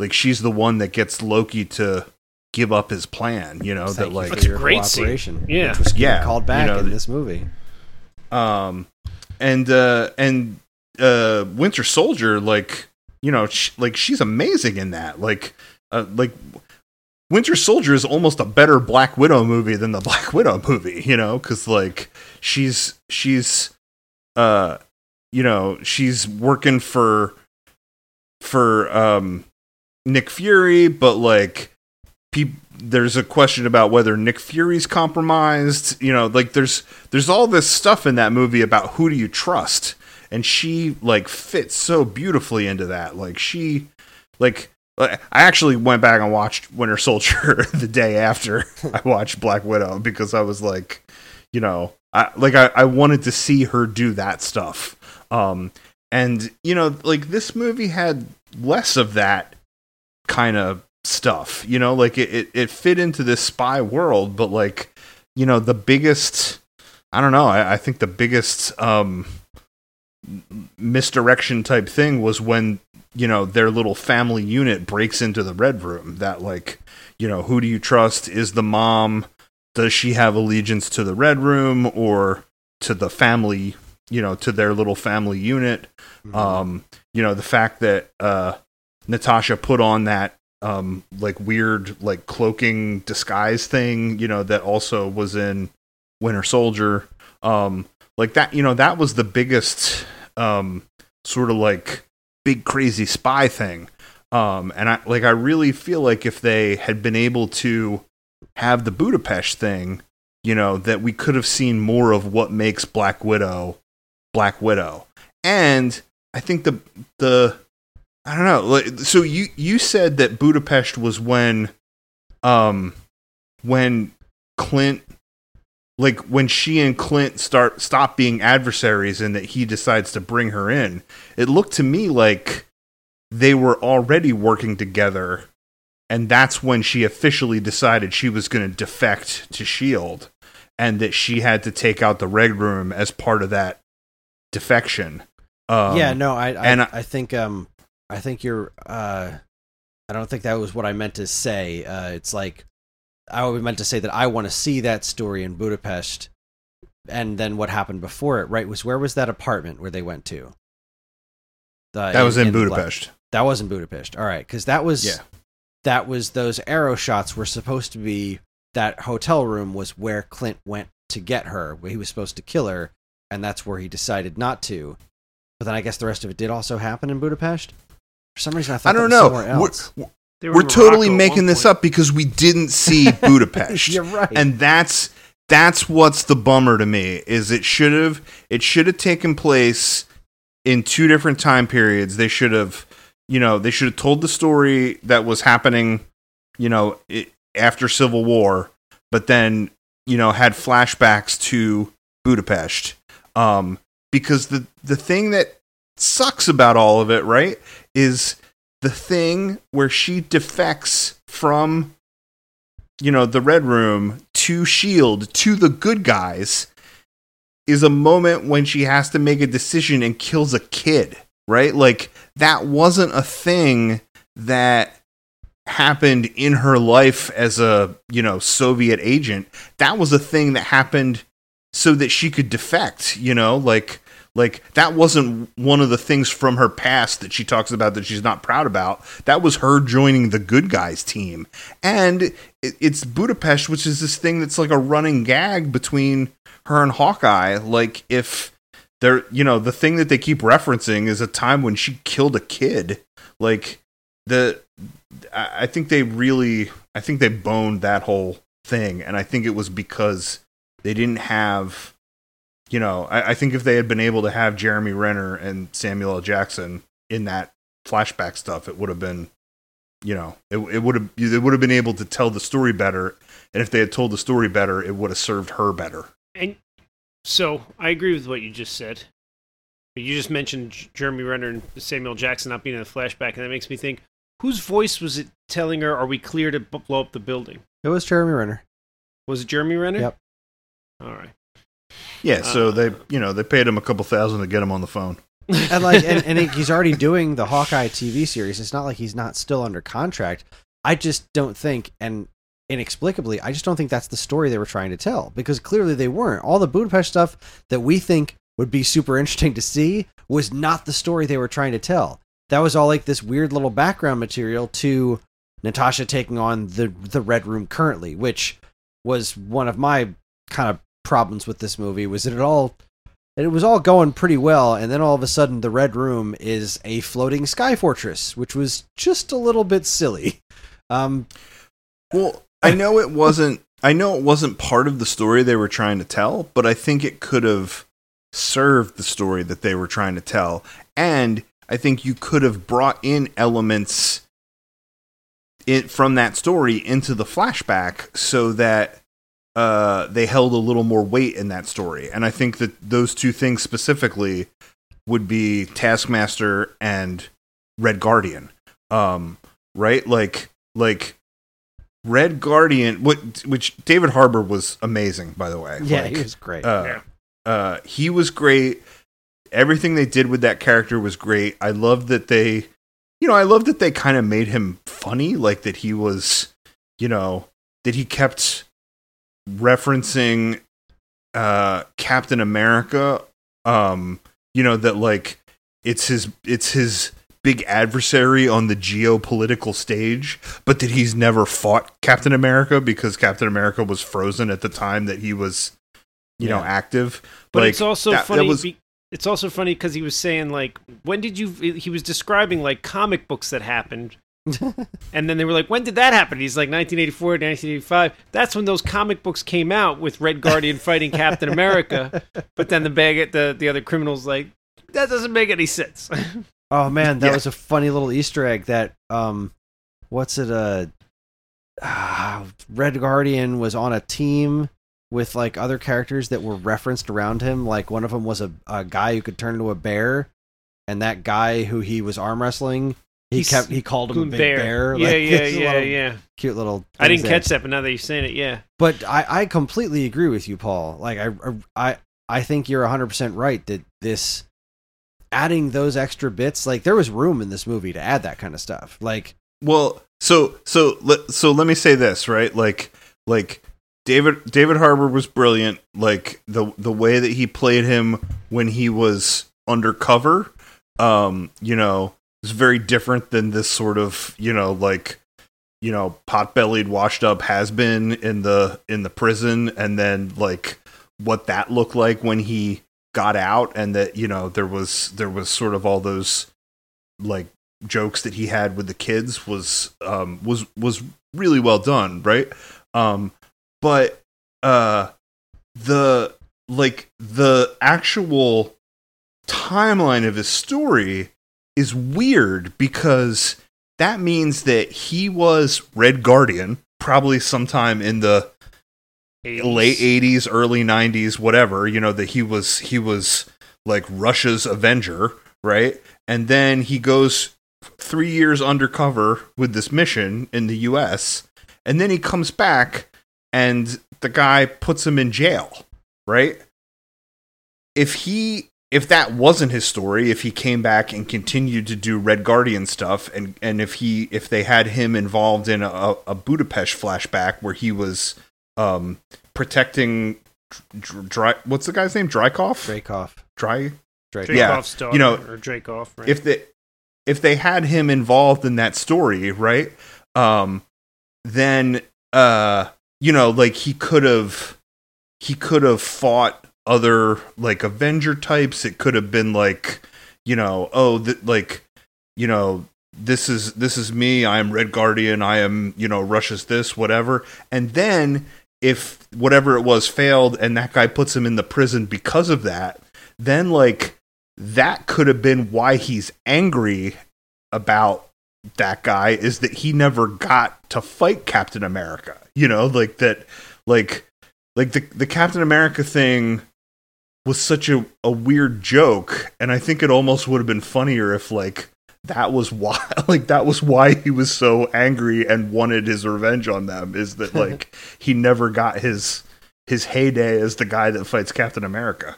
like she's the one that gets Loki to give up his plan, you know, Thank that you like for That's a your great scene. Yeah. which was Yeah, called you back know, in this movie. Um and uh and uh winter soldier like you know sh- like she's amazing in that. Like uh, like winter soldier is almost a better black widow movie than the black widow movie you know? Because like she's she's uh you know she's working for for um nick fury but like peop there's a question about whether Nick Fury's compromised. You know, like there's there's all this stuff in that movie about who do you trust, and she like fits so beautifully into that. Like she, like I actually went back and watched Winter Soldier the day after I watched Black Widow because I was like, you know, I like I, I wanted to see her do that stuff. Um, and you know, like this movie had less of that kind of stuff you know like it, it, it fit into this spy world but like you know the biggest i don't know i, I think the biggest um misdirection type thing was when you know their little family unit breaks into the red room that like you know who do you trust? Is the mom does she have allegiance to the red room or to the family you know to their little family unit? Um you know the fact that uh natasha put on that um like weird like cloaking disguise thing you know that also was in winter soldier. Um like that you know that was the biggest um sort of like big crazy spy thing. Um and i like i really feel like if they had been able to have the budapest thing you know that we could have seen more of what makes black widow black widow. And i think the the I don't know. Like, so you you said that Budapest was when, um, when Clint, like when she and Clint start stop being adversaries, and that he decides to bring her in. It looked to me like they were already working together, and that's when she officially decided she was going to defect to Shield, and that she had to take out the Red Room as part of that defection. Um, yeah, no, I, I and I, I- think um I think you're uh I don't think that was what I meant to say. Uh it's like I always meant to say that I want to see that story in Budapest and then what happened before it, right? Was where was that apartment where they went to? The- that was in, Black- Budapest. that was in Budapest. All right, because that was Yeah. that was those arrow shots were supposed to be that hotel room was where Clint went to get her, where he was supposed to kill her, and that's where he decided not to. But then I guess the rest of it did also happen in Budapest. For some reason, I thought I don't know. somewhere We're, else. They were we're totally making this up because we didn't see Budapest. You're right. and that's that's what's the bummer to me is it should have it should have taken place in two different time periods they should have you know they should have told the story that was happening you know i after civil war but then you know had flashbacks to budapest um because the the thing that sucks about all of it right is the thing where she defects from you know the red room to shield to the good guys is a moment when she has to make a decision and kills a kid right? Like that wasn't a thing that happened in her life as a you know soviet agent. That was a thing that happened so that she could defect you know? Like like that wasn't one of the things from her past that she talks about that she's not proud about. That was her joining the good guys team. And it, it's budapest which is this thing that's like a running gag between her and hawkeye. Like if they're you know the thing that they keep referencing is a time when she killed a kid. Like the I think they really i think they boned that whole thing. And i think it was because they didn't have you know I, I think if they had been able to have jeremy renner and samuel l jackson in that flashback stuff it would have been you know, it, it would have they would have been able to tell the story better, and if they had told the story better, it would have served her better. And so I agree with what you just said. You just mentioned Jeremy Renner and Samuel Jackson not being in the flashback, and that makes me think: whose voice was it telling her, "Are we clear to blow up the building"? It was Jeremy Renner. Was it Jeremy Renner? Yep. All right. Yeah, so Uh. they you know they paid him a couple thousand to get him on the phone. and like and, and he's already doing the Hawkeye TV series. It's not like he's not still under contract. I just don't think and inexplicably, I just don't think that's the story they were trying to tell because clearly they weren't. All the Budapest stuff that we think would be super interesting to see was not the story they were trying to tell. That was all like this weird little background material to Natasha taking on the the Red Room currently, which was one of my kind of problems with this movie was that it all it was all going pretty well and then all of a sudden the red room is a floating sky fortress which was just a little bit silly um Well, I know it wasn't. I know it wasn't part of the story they were trying to tell, but I think it could have served the story that they were trying to tell, and I think you could have brought in elements from that story into the flashback so that uh, they held a little more weight in that story. And I think that those two things specifically would be Taskmaster and Red Guardian. Um, right? Like, like Red Guardian, what, which David Harbour was amazing, by the way. yeah Like, he was great uh, Yeah. uh, he was great. Everything they did with that character was great. I love that they, you know, I love that they kind of made him funny, like that he was, you know, that he kept referencing uh, Captain America. Um, you know that like it's his it's his big adversary on the geopolitical stage, but that he's never fought Captain America because Captain America was frozen at the time that he was, you know, active. But like, it's also that- that funny. was- be- it's also funny because he was saying like, when did you? He was describing like comic books that happened, and then they were like, when did that happen? He's like 1984, 1985. That's when those comic books came out with Red Guardian fighting Captain America. But then the bag, the the other criminals like, that doesn't make any sense. oh man that Yeah. was a funny little easter egg that um what's it uh ah, red guardian was on a team with like other characters that were referenced around him like one of them was a, a guy who could turn into a bear and that guy who he was arm wrestling he He's- kept he called him a big bear, Yeah, Like, yeah, it's a yeah, little yeah. cute little I didn't there. catch that, but now that you're saying it, yeah. but I, I completely agree with you, Paul. Like I, I, I think you're 100 percent right that this adding those extra bits, like there was room in this movie to add that kind of stuff. Like Well, so so let so let me say this, right? Like like David David Harbour was brilliant. Like the the way that he played him when he was undercover, um, you know, is very different than this sort of, you know, like you know, pot-bellied, washed-up has been in the in the prison and then like what that looked like when he got out and that, you know, there was there was sort of all those like jokes that he had with the kids was um was was really well done right? Um but uh the like the actual timeline of his story is weird because that means that he was red guardian probably sometime in the late 80s early 90s whatever you know that he was he was like russia's avenger right? And then he goes three years undercover with this mission in the us and then he comes back and the guy puts him in jail right? If he if that wasn't his story if he came back and continued to do red guardian stuff and and if he if they had him involved in a, a budapest flashback where he was um protecting Dr- dry what's the guy's name Drykoff? Dracoff, dry Dracoff. Yeah, Dracov's daughter, you know, or Dracoff, right? if they if they had him involved in that story, right? Um, then uh, you know, like he could have he could have fought other like Avenger types. It could have been like you know, oh, th- like you know, this is this is me. I am Red Guardian. I am you know Russia's this whatever. And then if whatever it was failed, and that guy puts him in the prison because of that, then like that could have been why he's angry about that guy is that he never got to fight Captain America. You know, like that like like the the Captain America thing was such a, a weird joke and I think it almost would have been funnier if like that was why like that was why he was so angry and wanted his revenge on them is that like he never got his his heyday as the guy that fights Captain America.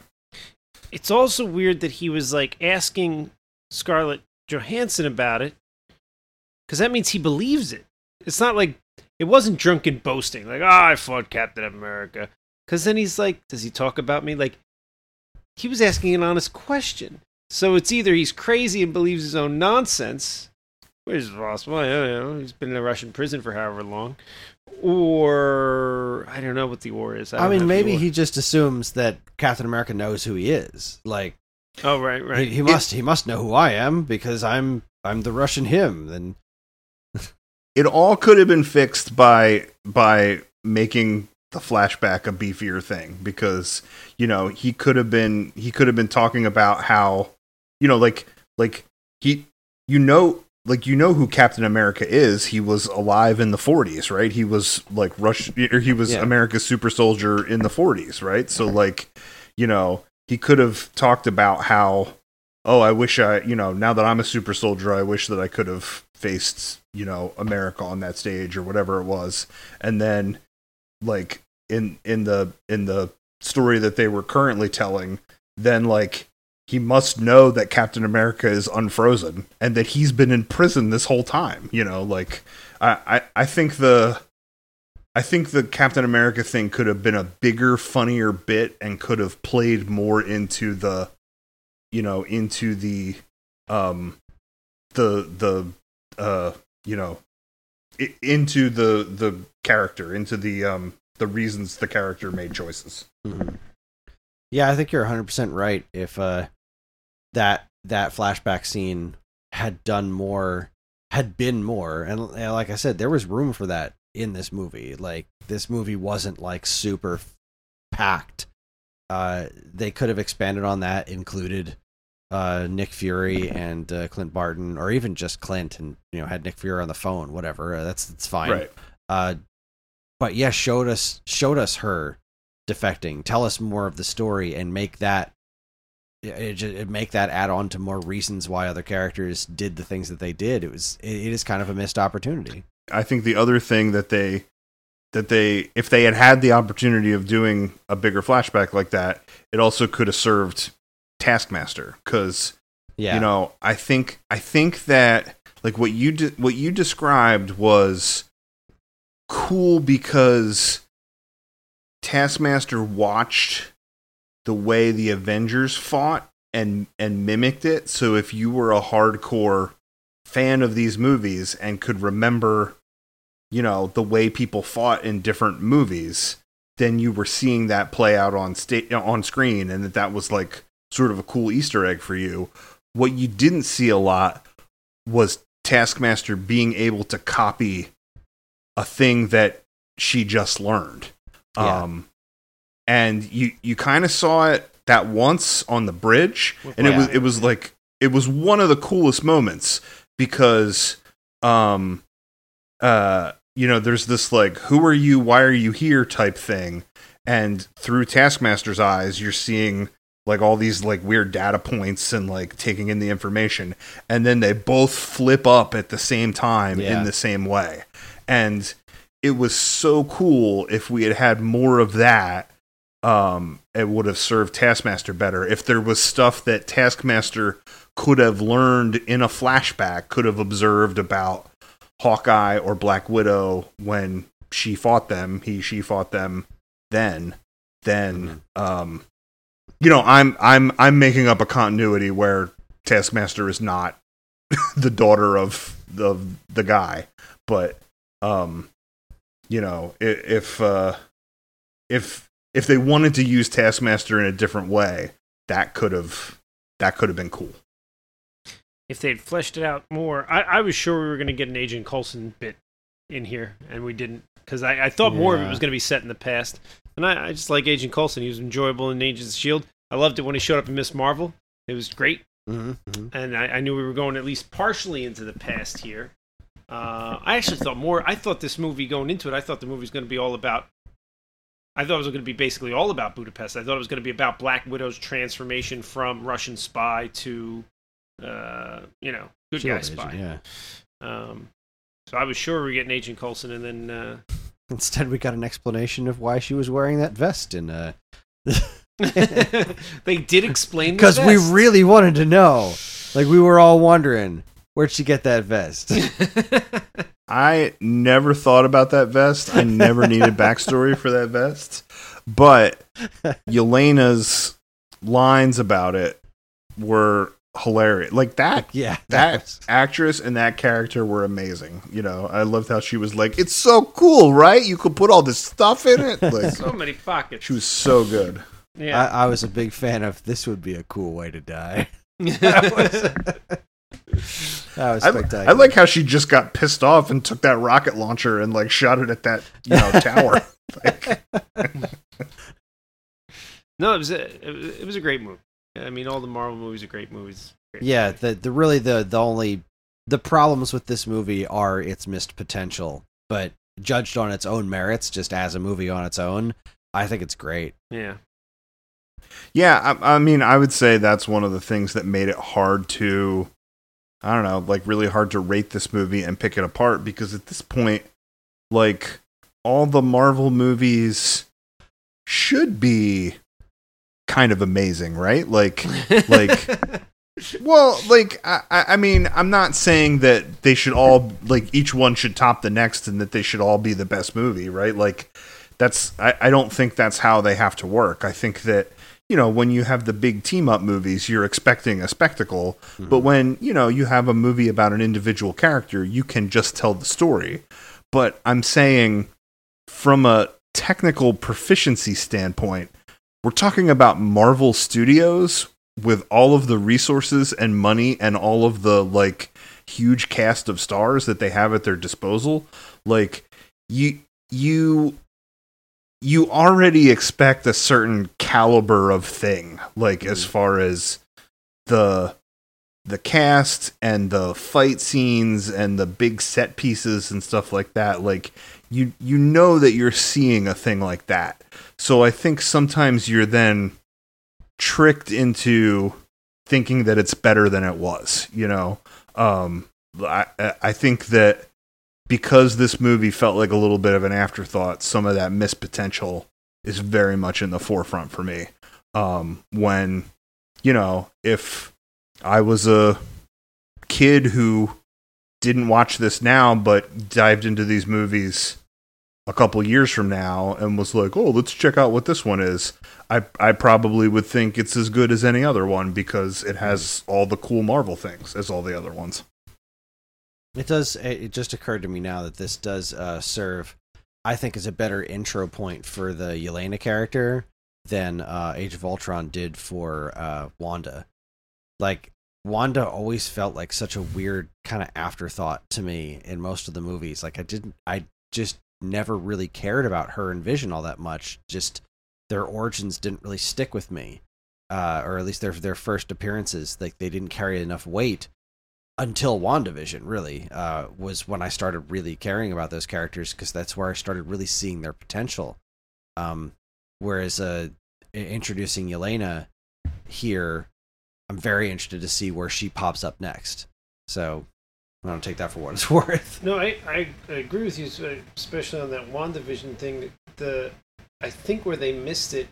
It's also weird that he was like asking Scarlett Johansson about it because that means he believes it. It's not like it wasn't drunken boasting, like, oh, I fought Captain America. Because then he's like, does he talk about me? Like, he was asking an honest question. So it's either he's crazy and believes his own nonsense, which is possible. I don't know. He's been in a Russian prison for however long. Or I don't know what the war is. I, don't mean, maybe he just assumes that Captain America knows who he is. Like Oh right, right. he, he must he must know who I am because I'm I'm the Russian him. Then It all could have been fixed by by making the flashback a beefier thing because you know he could have been he could have been talking about how you know like like he you know like you know who Captain America is. He was alive in the 40s right? He was like Rush or he was Yeah. America's super soldier in the 40s right? So like you know he could have talked about how oh I wish I you know now that I'm a super soldier I wish that I could have faced you know America on that stage or whatever it was. And then like in in the in the story that they were currently telling then like he must know that Captain America is unfrozen and that he's been in prison this whole time you know like I I, I think the I think the Captain America thing could have been a bigger funnier bit and could have played more into the you know into the um the the uh you know into the the character into the um the reasons the character made choices Mhm. Yeah, I think you're 100% right. If uh, that that flashback scene had done more, had been more, and uh, like I said, there was room for that in this movie. Like this movie wasn't like super packed. Uh, they could have expanded on that, included uh, Nick Fury and uh, Clint Barton, or even just Clint, and you know had Nick Fury on the phone. Whatever, uh, that's that's fine right uh but yeah showed us showed us her defecting. Tell us more of the story and make that it, it make that add on to more reasons why other characters did the things that they did. It was it, it is kind of a missed opportunity. I think the other thing that they that they if they had had the opportunity of doing a bigger flashback like that, it also could have served Taskmaster because yeah. you know I think I think that like what you de- what you described was cool because Taskmaster watched the way the Avengers fought and and mimicked it. So if you were a hardcore fan of these movies and could remember, you know, the way people fought in different movies, then you were seeing that play out on sta- on screen, and that that was like sort of a cool Easter egg for you. What you didn't see a lot was Taskmaster being able to copy a thing that she just learned. Yeah. Um, and you you kind of saw it that once on the bridge, and it was it was like it was one of the coolest moments because um uh you know there's this like who are you why are you here type thing and through taskmaster's eyes you're seeing like all these like weird data points and like taking in the information and then they both flip up at the same time Yeah. in the same way and it was so cool if we had had more of that um it would have served taskmaster better. If there was stuff that taskmaster could have learned in a flashback could have observed about hawkeye or black widow when she fought them he she fought them then then um you know i'm i'm i'm making up a continuity where taskmaster is not the daughter of the the guy but um you know if uh if if they wanted to use taskmaster in a different way that could have that could have been cool if they'd fleshed it out more, I, I was sure we were going to get an Agent Coulson bit in here, and we didn't because I, I thought more of it was going to be set in the past. And I, I just like Agent Coulson; he was enjoyable in Agents of Shield. I loved it when he showed up in Miss Marvel; it was great, Mhm, mhm. and I, I knew we were going at least partially into the past here. Uh, I actually thought more. I thought this movie going into it. I thought the movie was going to be all about. I thought it was going to be basically all about Budapest. I thought it was going to be about Black Widow's transformation from Russian spy to, uh, you know, good Shield guy agent, spy. Yeah. Um, so I was sure we were getting Agent Coulson, and then uh, Instead, we got an explanation of why she was wearing that vest in uh they did explain because we really wanted to know. Like we were all wondering, where'd she get that vest? I never thought about that vest. I never needed backstory for that vest. But Yelena's lines about it were hilarious. Like that yeah, that was- actress and that character were amazing. You know, I loved how she was like, "It's so cool, right? You could put all this stuff in it." Like so many pockets. she was so good. yeah. I, I was a big fan of. This would be a cool way to die. That was I, spectacular. I like how she just got pissed off and took that rocket launcher and like shot it at that you know tower. like, no, it was a it was, it was a great movie. I mean, all the Marvel movies are great movies. Great Yeah, movies. the the really the the only the problems with this movie are its missed potential, but judged on its own merits, just as a movie on its own, I think it's great. yeah. yeah, I, I mean, I would say that's one of the things that made it hard to, I don't know, like really hard to rate this movie and pick it apart because at this point, like all the Marvel movies should be kind of amazing, right? Like like Well, like I, I mean, I'm not saying that they should all like each one should top the next and that they should all be the best movie, right? Like that's I, I don't think that's how they have to work. I think that you know when you have the big team up movies, you're expecting a spectacle, hmm. but when you know you have a movie about an individual character, you can just tell the story. But I'm saying from a technical proficiency standpoint, we're talking about Marvel Studios with all of the resources and money and all of the like huge cast of stars that they have at their disposal. Like you you you already expect a certain caliber of thing like as far as the the cast and the fight scenes and the big set pieces and stuff like that like you you know that you're seeing a thing like that. So i think sometimes you're then tricked into thinking that it's better than it was you know? Um i i think that because this movie felt like a little bit of an afterthought some of that missed potential is very much in the forefront for me um when you know if i was a kid who didn't watch this now but dived into these movies a couple years from now and was like, "Oh, let's check out what this one is." I I probably would think it's as good as any other one because it has all the cool Marvel things as all the other ones. It does. It just occurred to me now that this does uh, serve, I think, as a better intro point for the Yelena character than uh, Age of Ultron did for uh, Wanda. Like Wanda always felt like such a weird kind of afterthought to me in most of the movies. Like I didn't. I just never really cared about her and Vision all that much. Just their origins didn't really stick with me, uh, or at least their their first appearances. Like they didn't carry enough weight until WandaVision really uh, was when I started really caring about those characters because that's where I started really seeing their potential. Um, whereas uh, introducing Yelena here, I'm very interested to see where she pops up next. So I don't take that for what it's worth. No, I, I, I agree with you, especially on that WandaVision thing. The I think where they missed it,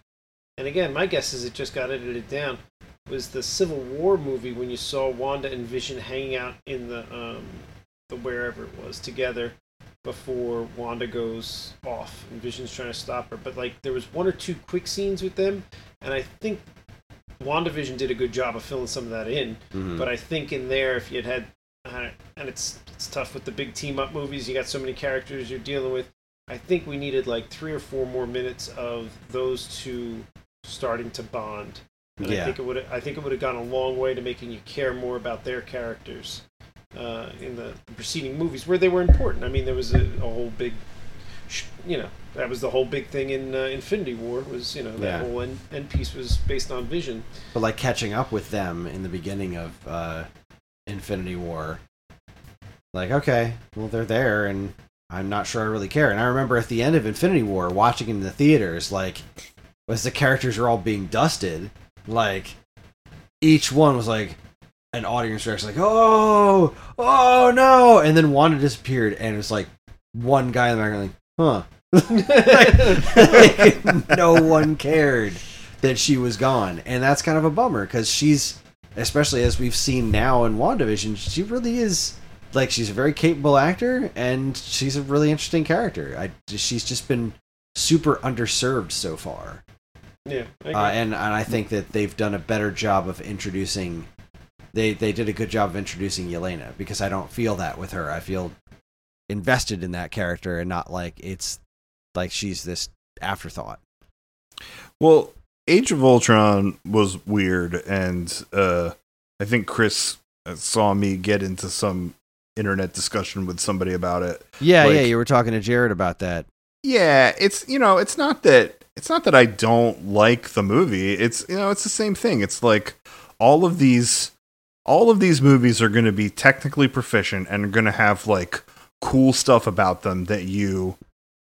and again, my guess is it just got edited down, was the Civil War movie when you saw Wanda and Vision hanging out in the um, the wherever it was together before Wanda goes off and Vision's trying to stop her. But like there was one or two quick scenes with them, and I think WandaVision did a good job of filling some of that in. Mhm. But I think in there, if you had had, uh, and it's it's tough with the big team up movies. You got so many characters you're dealing with. I think we needed like three or four more minutes of those two starting to bond. And I think it would I think it would have gone a long way to making you care more about their characters uh, in the preceding movies where they were important. I mean, there was a, a whole big, sh- you know, that was the whole big thing in uh, Infinity War was you know that Yeah. whole end, end piece was based on Vision. But like catching up with them in the beginning of uh, Infinity War, like, okay, well they're there, and I'm not sure I really care. And I remember at the end of Infinity War, watching in the theaters, like, as the characters are all being dusted, like, each one was like an audience reaction, like, oh, oh no, and then Wanda disappeared, and it was like one guy in the background, like, huh. like, no one cared that she was gone, and that's kind of a bummer because she's, especially as we've seen now in WandaVision, she really is like she's a very capable actor and she's a really interesting character. I she's just been super underserved so far, Yeah. I uh, and and I think that they've done a better job of introducing. They they did a good job of introducing Yelena because I don't feel that with her. I feel invested in that character and not like it's like she's this afterthought. Well, Age of Ultron was weird, and uh, I think Kris uh, saw me get into some internet discussion with somebody about it. Yeah, Like- yeah, you were talking to Jared about that. Yeah, it's you know, it's not that it's not that I don't like the movie. It's you know, it's the same thing. It's like all of these all of these movies are going to be technically proficient and are going to have like cool stuff about them that you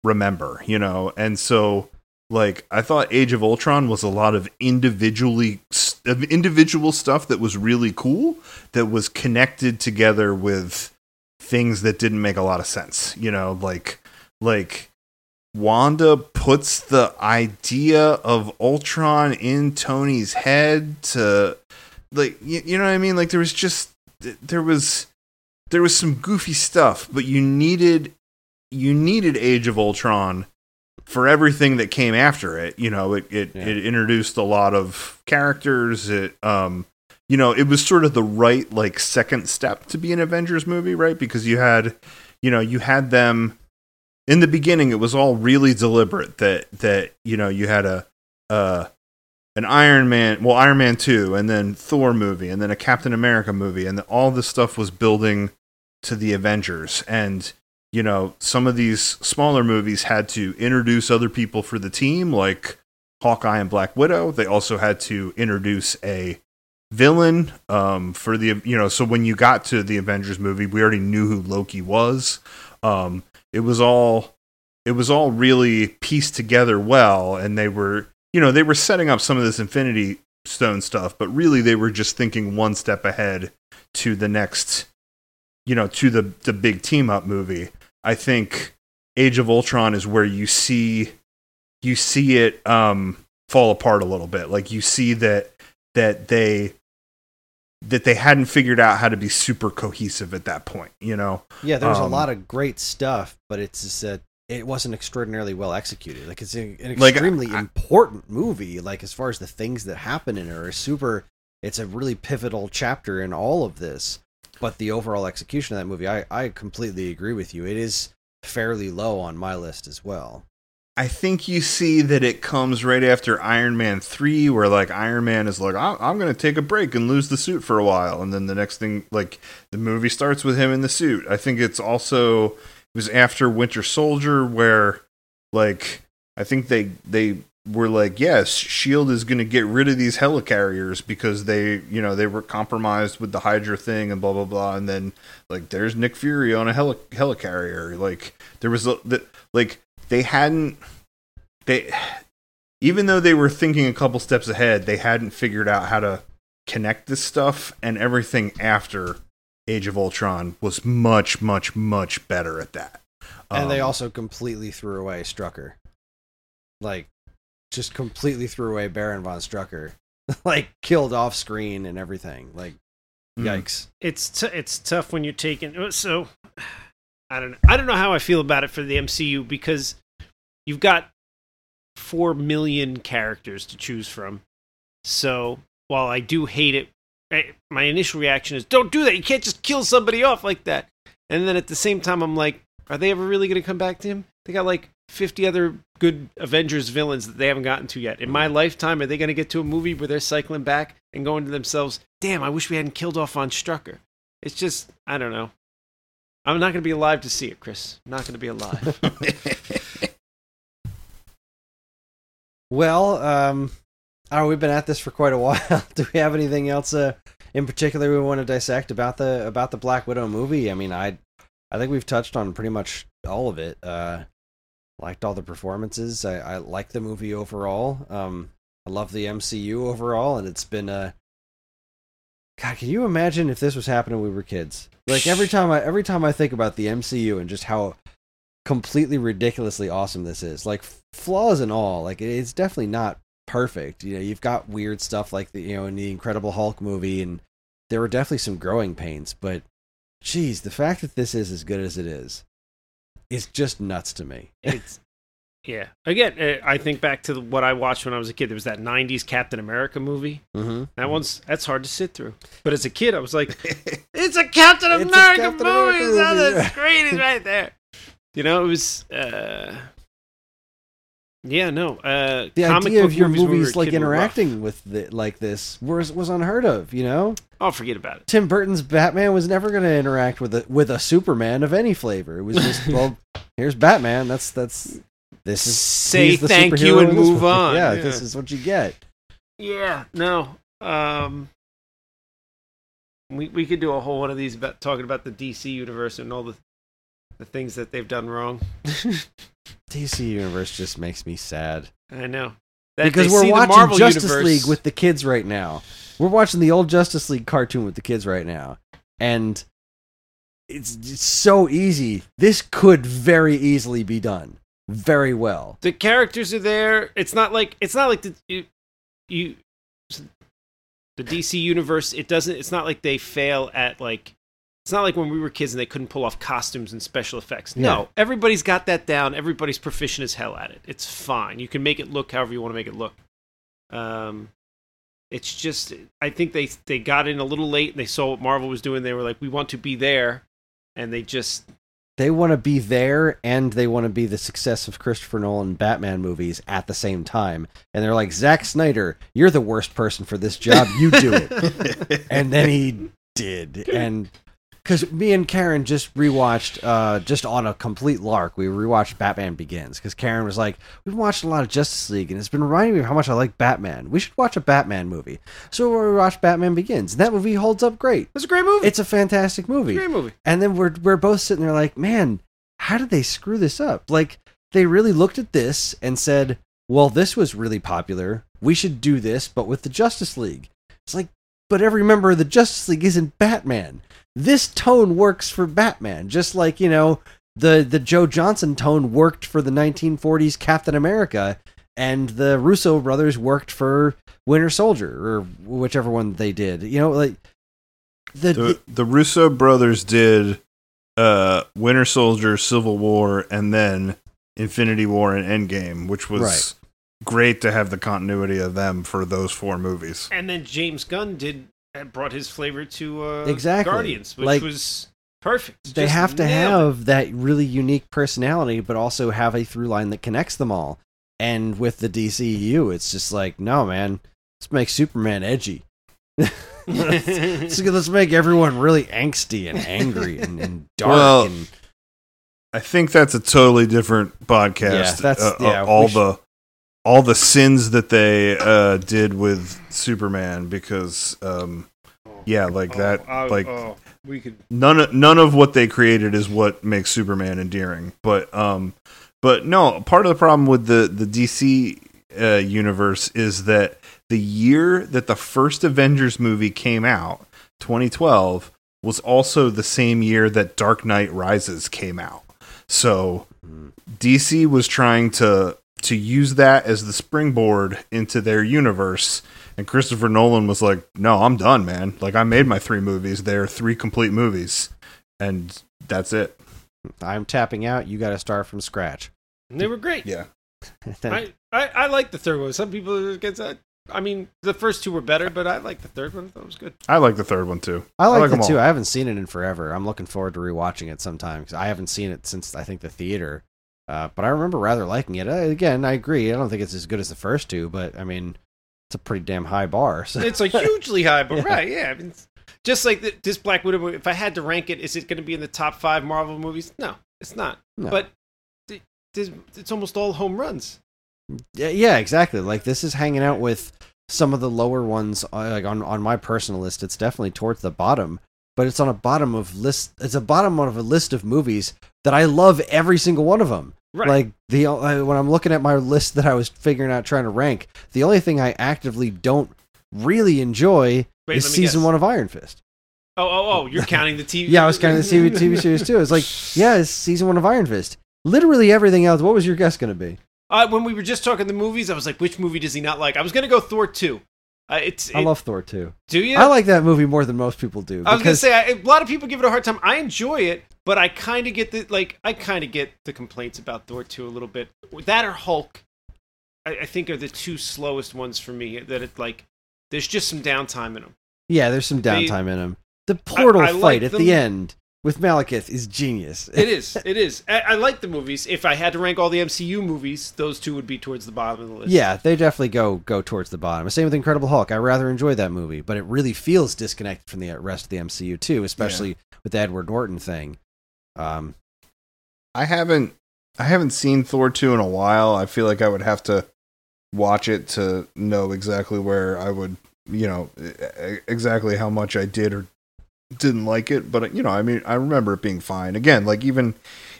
remember, you know. And so like I thought Age of Ultron was a lot of individually of individual stuff that was really cool that was connected together with things that didn't make a lot of sense, you know, like like Wanda puts the idea of Ultron in Tony's head to like you, you know what I mean? Like there was just there was there was some goofy stuff but you needed you needed Age of Ultron for everything that came after it. You know it it, Yeah. it introduced a lot of characters. It um you know it was sort of the right like second step to be an Avengers movie right? Because you had you know you had them in the beginning it was all really deliberate that that you know you had a uh an Iron Man well Iron Man 2 and then Thor movie and then a Captain America movie and all this stuff was building to the Avengers. And you know some of these smaller movies had to introduce other people for the team like Hawkeye and Black Widow. They also had to introduce a villain um for the you know so when you got to the Avengers movie we already knew who Loki was. Um it was all it was all really pieced together well and they were you know they were setting up some of this infinity stone stuff but really they were just thinking one step ahead to the next you know to the the big team up movie. I think age of ultron is where you see you see it um fall apart a little bit. Like you see that that they that they hadn't figured out how to be super cohesive at that point you know Yeah, there was a Um, lot of great stuff, but it's just that it wasn't extraordinarily well executed. Like it's an Like, extremely I- important movie. Like as far as the things that happen in it are super. It's a really pivotal chapter in all of this. But the overall execution of that movie, I I completely agree with you. It is fairly low on my list as well. I think you see that it comes right after Iron Man 3, where like Iron Man is like, I'm, I'm going to take a break and lose the suit for a while. And then the next thing, like the movie starts with him in the suit. I think it's also, it was after Winter Soldier, where like, I think they, they were like, yes, S.H.I.E.L.D. is going to get rid of these helicarriers because they, you know, they were compromised with the Hydra thing and blah, blah, blah. And then like, there's Nick Fury on a heli- helicarrier. Like, there was, a, the, like, they hadn't they even though they were thinking a couple steps ahead they hadn't figured out how to connect this stuff and everything after age of ultron was much much much better at that And they Um, also completely threw away Strucker. Like, just completely threw away Baron von Strucker. like, killed off screen and everything. Like, Mm. yikes. it's t- it's tough when you're taking so I don't know. I don't know how I feel about it for the MCU because you've got 4 million characters to choose from. So, while I do hate it, I, my initial reaction is don't do that. You can't just kill somebody off like that. And then at the same time I'm like, are they ever really going to come back to him? They got like 50 other good Avengers villains that they haven't gotten to yet. In my lifetime, are they going to get to a movie where they're cycling back and going to themselves, damn, I wish we hadn't killed off on Strucker? It's just, I don't know. I'm not going to be alive to see it, Kris. I'm not going to be alive. Well, um, oh, we've been at this for quite a while. Do we have anything else uh, in particular we want to dissect about the about the Black Widow movie? I mean, I I think we've touched on pretty much all of it. Uh, liked all the performances. I, I like the movie overall. Um, I love the MCU overall, and it's been a. God, can you imagine if this was happening when we were kids? Like every time I every time I think about the MCU and just how completely ridiculously awesome this is, like flaws and all, like it's definitely not perfect. You know, you've got weird stuff like the you know in the Incredible Hulk movie, and there were definitely some growing pains. But, geez, the fact that this is as good as it is, is just nuts to me. It's yeah. Again, uh, I think back to what I watched when I was a kid. There was that '90s Captain America movie. Mm-hmm. That one's that's hard to sit through. But as a kid, I was like, "It's a Captain It's a America Captain movie! America It's on the screen. It's right there." You know, it was. uh Yeah, no. Uh, The comic idea book of your movies we movies a like kid were rough. interacting with the, like this was was unheard of. You know, Oh, forget about it. Tim Burton's Batman was never going to interact with a with a Superman of any flavor. It was just well, here's Batman. That's that's this is Say thank you and move on. Yeah, Yeah. this is what you get. Yeah, no. Um, we we could do a whole one of these about talking about the DC universe and all the the things that they've done wrong. DC universe just makes me sad I know That because we're watching Justice universe- League with the kids right now. We're watching the old Justice League cartoon with the kids right now, and it's, it's so easy. This could very easily be done very well. the characters are there. It's not like it's not like the you, you the DC universe. It doesn't. It's not like they fail at like. It's not like when we were kids and they couldn't pull off costumes and special effects. Yeah. No, everybody's got that down. Everybody's proficient as hell at it. It's fine. You can make it look however you want to make it look. Um, it's just I think they they got in a little late and they saw what Marvel was doing. They were like, we want to be there, and they just They want to be there, and they want to be the success of Christopher Nolan Batman movies at the same time. And they're like, Zack Snyder, you're the worst person for this job. You do it. and then he did and because me and karen just rewatched uh just on a complete lark we rewatched batman begins because karen was like we've watched a lot of justice league and it's been reminding me of how much i like batman we should watch a batman movie so we watched batman begins and that movie holds up great it's a great movie. it's a fantastic It's a movie great movie. and then we're we're both sitting there like, man, how did they screw this up? Like they really looked at this and said, well, this was really popular. We should do this, but with the Justice League. It's like, but every member of the Justice League isn't Batman. This tone works for Batman, just like you know the the Joe Johnston tone worked for the 1940s Captain America, and the Russo brothers worked for Winter Soldier or whichever one they did. You know, like the, the, the Russo brothers did uh, Winter Soldier, Civil War, and then Infinity War and Endgame, which was Right. Great to have the continuity of them for those four movies. And then James Gunn did uh, brought his flavor to uh, Exactly. Guardians, which Like, was perfect. they Just have to nailed it. have that really unique personality, but also have a through line that connects them all. And with the DCU, it's just like, no, man, let's make Superman edgy. let's, let's make everyone really angsty and angry and, and dark. Well, and I think that's a totally different podcast. Yeah, that's- Uh, uh, yeah, all we the all the sins that they uh, did with Superman because um, yeah, like that, Oh, I- like oh, we could. none of, none of what they created is what makes Superman endearing. But um, but no, part of the problem with the the DC uh, universe is that the year that the first Avengers movie came out, 2012, was also the same year that Dark Knight Rises came out. So Mm. DC was trying to to use that as the springboard into their universe. And Christopher Nolan was like, "No, I'm done, man. Like I made my three movies. They're three complete movies, and that's it." I'm tapping out. You got to start from scratch. They were great. Yeah. I, I, I like the third one. Some people are against that. I mean, the first two were better, but I like the third one. I thought it was good. I like the third one too. I like, like it 'em too. all. I haven't seen it in forever. I'm looking forward to rewatching it sometime because I haven't seen it since I think the theater. Uh, but I remember rather liking it. Uh, again, I agree. I don't think it's as good as the first two, but I mean, it's a pretty damn high bar. So. It's a hugely high, bar, Yeah. right, yeah. I mean, just like th- this Black Widow movie, if I had to rank it, is it going to be in the top five Marvel movies? No, it's not. No. But th- it's almost all home runs. Yeah, yeah, exactly. Like this is hanging out with some of the lower ones. uh, Like on on my personal list, it's definitely towards the bottom. But it's on a bottom of list. It's a bottom of a list of movies that I love every single one of them. Right. Like the uh, when I'm looking at my list that I was figuring out trying to rank, the only thing I actively don't really enjoy Wait, is season guess. one of Iron Fist. Oh, oh, oh! You're counting the TV. Yeah, I was counting the TV, TV series too. It's like, yeah, it's season one of Iron Fist. Literally everything else. What was your guess going to be? Uh, when we were just talking the movies, I was like, which movie does he not like? I was gonna go Thor two. Uh, it's I it- love Thor too. do you? I like that movie more than most people do. I was gonna say I, a lot of people give it a hard time. I enjoy it, but I kind of get the like. I kind of get the complaints about Thor two a little bit. That or Hulk, I, I think are the two slowest ones for me. That it like, there's just some downtime in them. yeah, there's some They- downtime in them. The portal I like fight at them- the end with Malekith is genius. It is. It is. I, I like the movies. If I had to rank all the MCU movies, those two would be towards the bottom of the list. Yeah, they definitely go go towards the bottom. Same with Incredible Hulk. I rather enjoy that movie, but it really feels disconnected from the rest of the MCU too, especially with the Edward Norton thing. Um, I haven't I haven't seen Thor 2 in a while. I feel like I would have to watch it to know exactly where I would, you know, e- exactly how much I did or didn't like it, but you know, I mean, I remember it being fine. Again, like even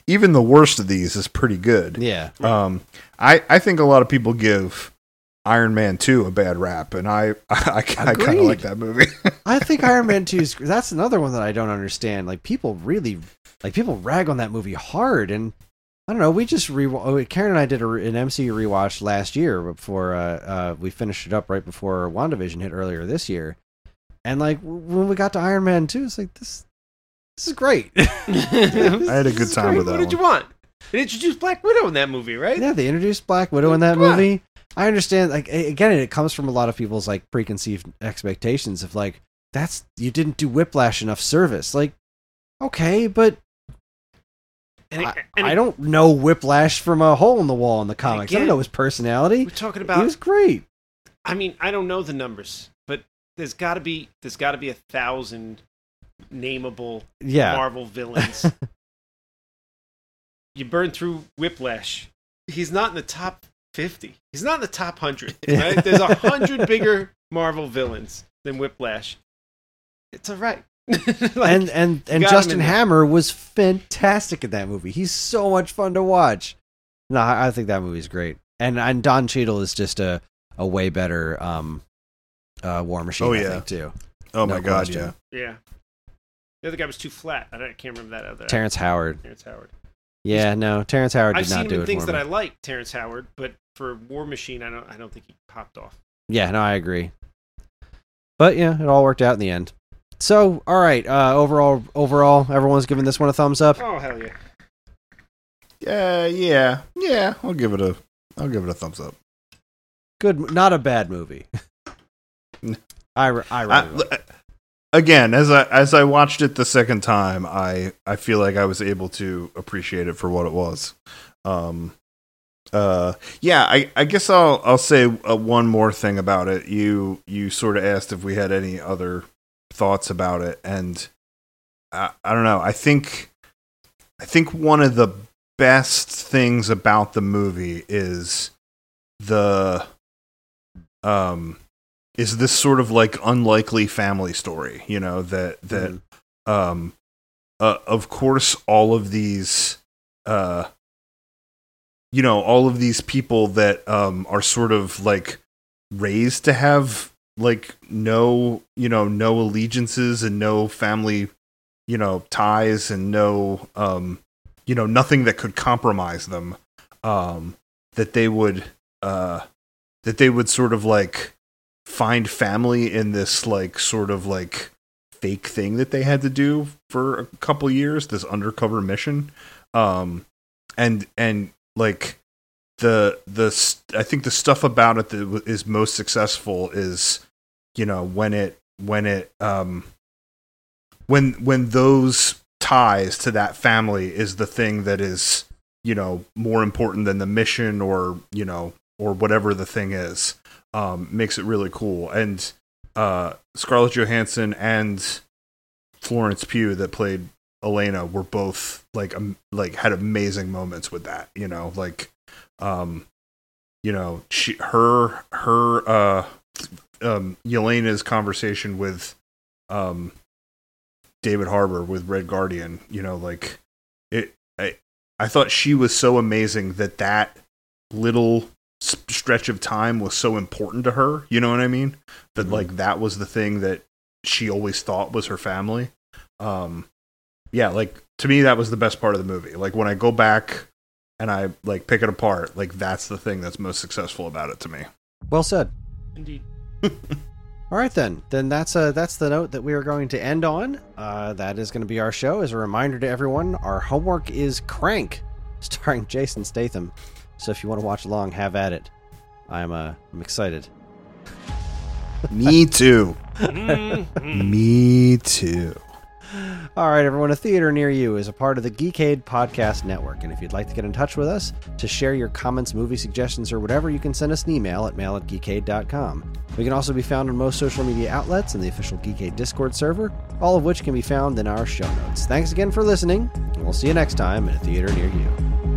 even the worst of these is pretty good. yeah, Um I I think a lot of people give Iron Man 2 a bad rap and I I, I, kind of like that movie. I think Iron Man Two is that's another one that I don't understand. Like people really like people rag on that movie hard, and I don't know. We just re oh, Karen and I did a, an MCU rewatch last year before uh, uh, we finished it up right before WandaVision hit earlier this year, and like when we got to Iron Man Two, it's like this this is great. I had a good time with that what did you want? They introduced Black Widow in that movie, right? Yeah, they introduced Black Widow in that Come on. movie. I understand. Like again, it comes from a lot of people's like preconceived expectations of like that's you didn't do Whiplash enough service. Like, okay, but And, I, and I don't know Whiplash from a hole in the wall in the comics. I don't know his personality. We're talking He about. was great. I mean, I don't know the numbers, but there's got to be there's got to be a thousand nameable Yeah, Marvel villains. you burn through Whiplash. He's not in the top fifty. He's not in the top hundred. Right? There's a hundred bigger Marvel villains than Whiplash. It's all right. Like, and and and Justin. Hammer was fantastic in that movie. He's so much fun to watch. No, I I think that movie's great. And and Don Cheadle is just a a way better um uh War Machine. Oh, I yeah. think too. Oh No my god, question. yeah. yeah. The other guy was too flat. I, don't, I can't remember that other. Terrence Howard. Terrence Howard. Yeah, no, Terrence Howard did I've not seen him do in it things that. I like, Terrence Howard, but for War Machine, I don't. I don't think he popped off. Yeah, no, I agree. But yeah, it all worked out in the end. So, all right, uh, overall, overall, everyone's giving this one a thumbs up. Oh hell yeah! Yeah, yeah. Yeah, I'll give it a I'll give it a thumbs up. Good, not a bad movie. I, re- I, really I- again, as I as I watched it the second time, I I feel like I was able to appreciate it for what it was. Um, uh, yeah, I I guess I'll I'll say uh, one more thing about it. You you sort of asked if we had any other thoughts about it, and I I don't know. I think I think one of the best things about the movie is the um is this sort of like unlikely family story you know that that Mhm. um uh, of course all of these uh you know all of these people that um are sort of like raised to have like no you know no allegiances and no family you know ties and no um you know nothing that could compromise them um that they would uh that they would sort of like find family in this like sort of like fake thing that they had to do for a couple years this undercover mission. Um and and like the the i think the stuff about it that is most successful is you know when it when it um when when those ties to that family is the thing that is you know more important than the mission or you know or whatever the thing is um makes it really cool and uh scarlett johansson and florence pugh that played Yelena were both like um, like had amazing moments with that you know like um you know she her her uh um Yelena's conversation with um David Harbour with Red Guardian. You know, like it. I I thought she was so amazing that that little stretch of time was so important to her. You know what I mean? That Mhm. like that was the thing that she always thought was her family. Um, yeah, like to me that was the best part of the movie. Like when I go back and I like pick it apart, like that's the thing that's most successful about it to me. Well said. Indeed. All right then. Then that's uh that's the note that we are going to end on. Uh, that is going to be our show. As a reminder to everyone, our homework is Crank, starring Jason Statham. So if you want to watch along, have at it. I'm uh I'm excited. me too. Mhm. me too. All right, everyone. A theater near you is a part of the Geekade Podcast Network, and if you'd like to get in touch with us to share your comments, movie suggestions, or whatever, you can send us an email at mail at geekade.com. We can also be found on most social media outlets and the official Geekade Discord server, all of which can be found in our show notes. Thanks again for listening, and we'll see you next time in a theater near you.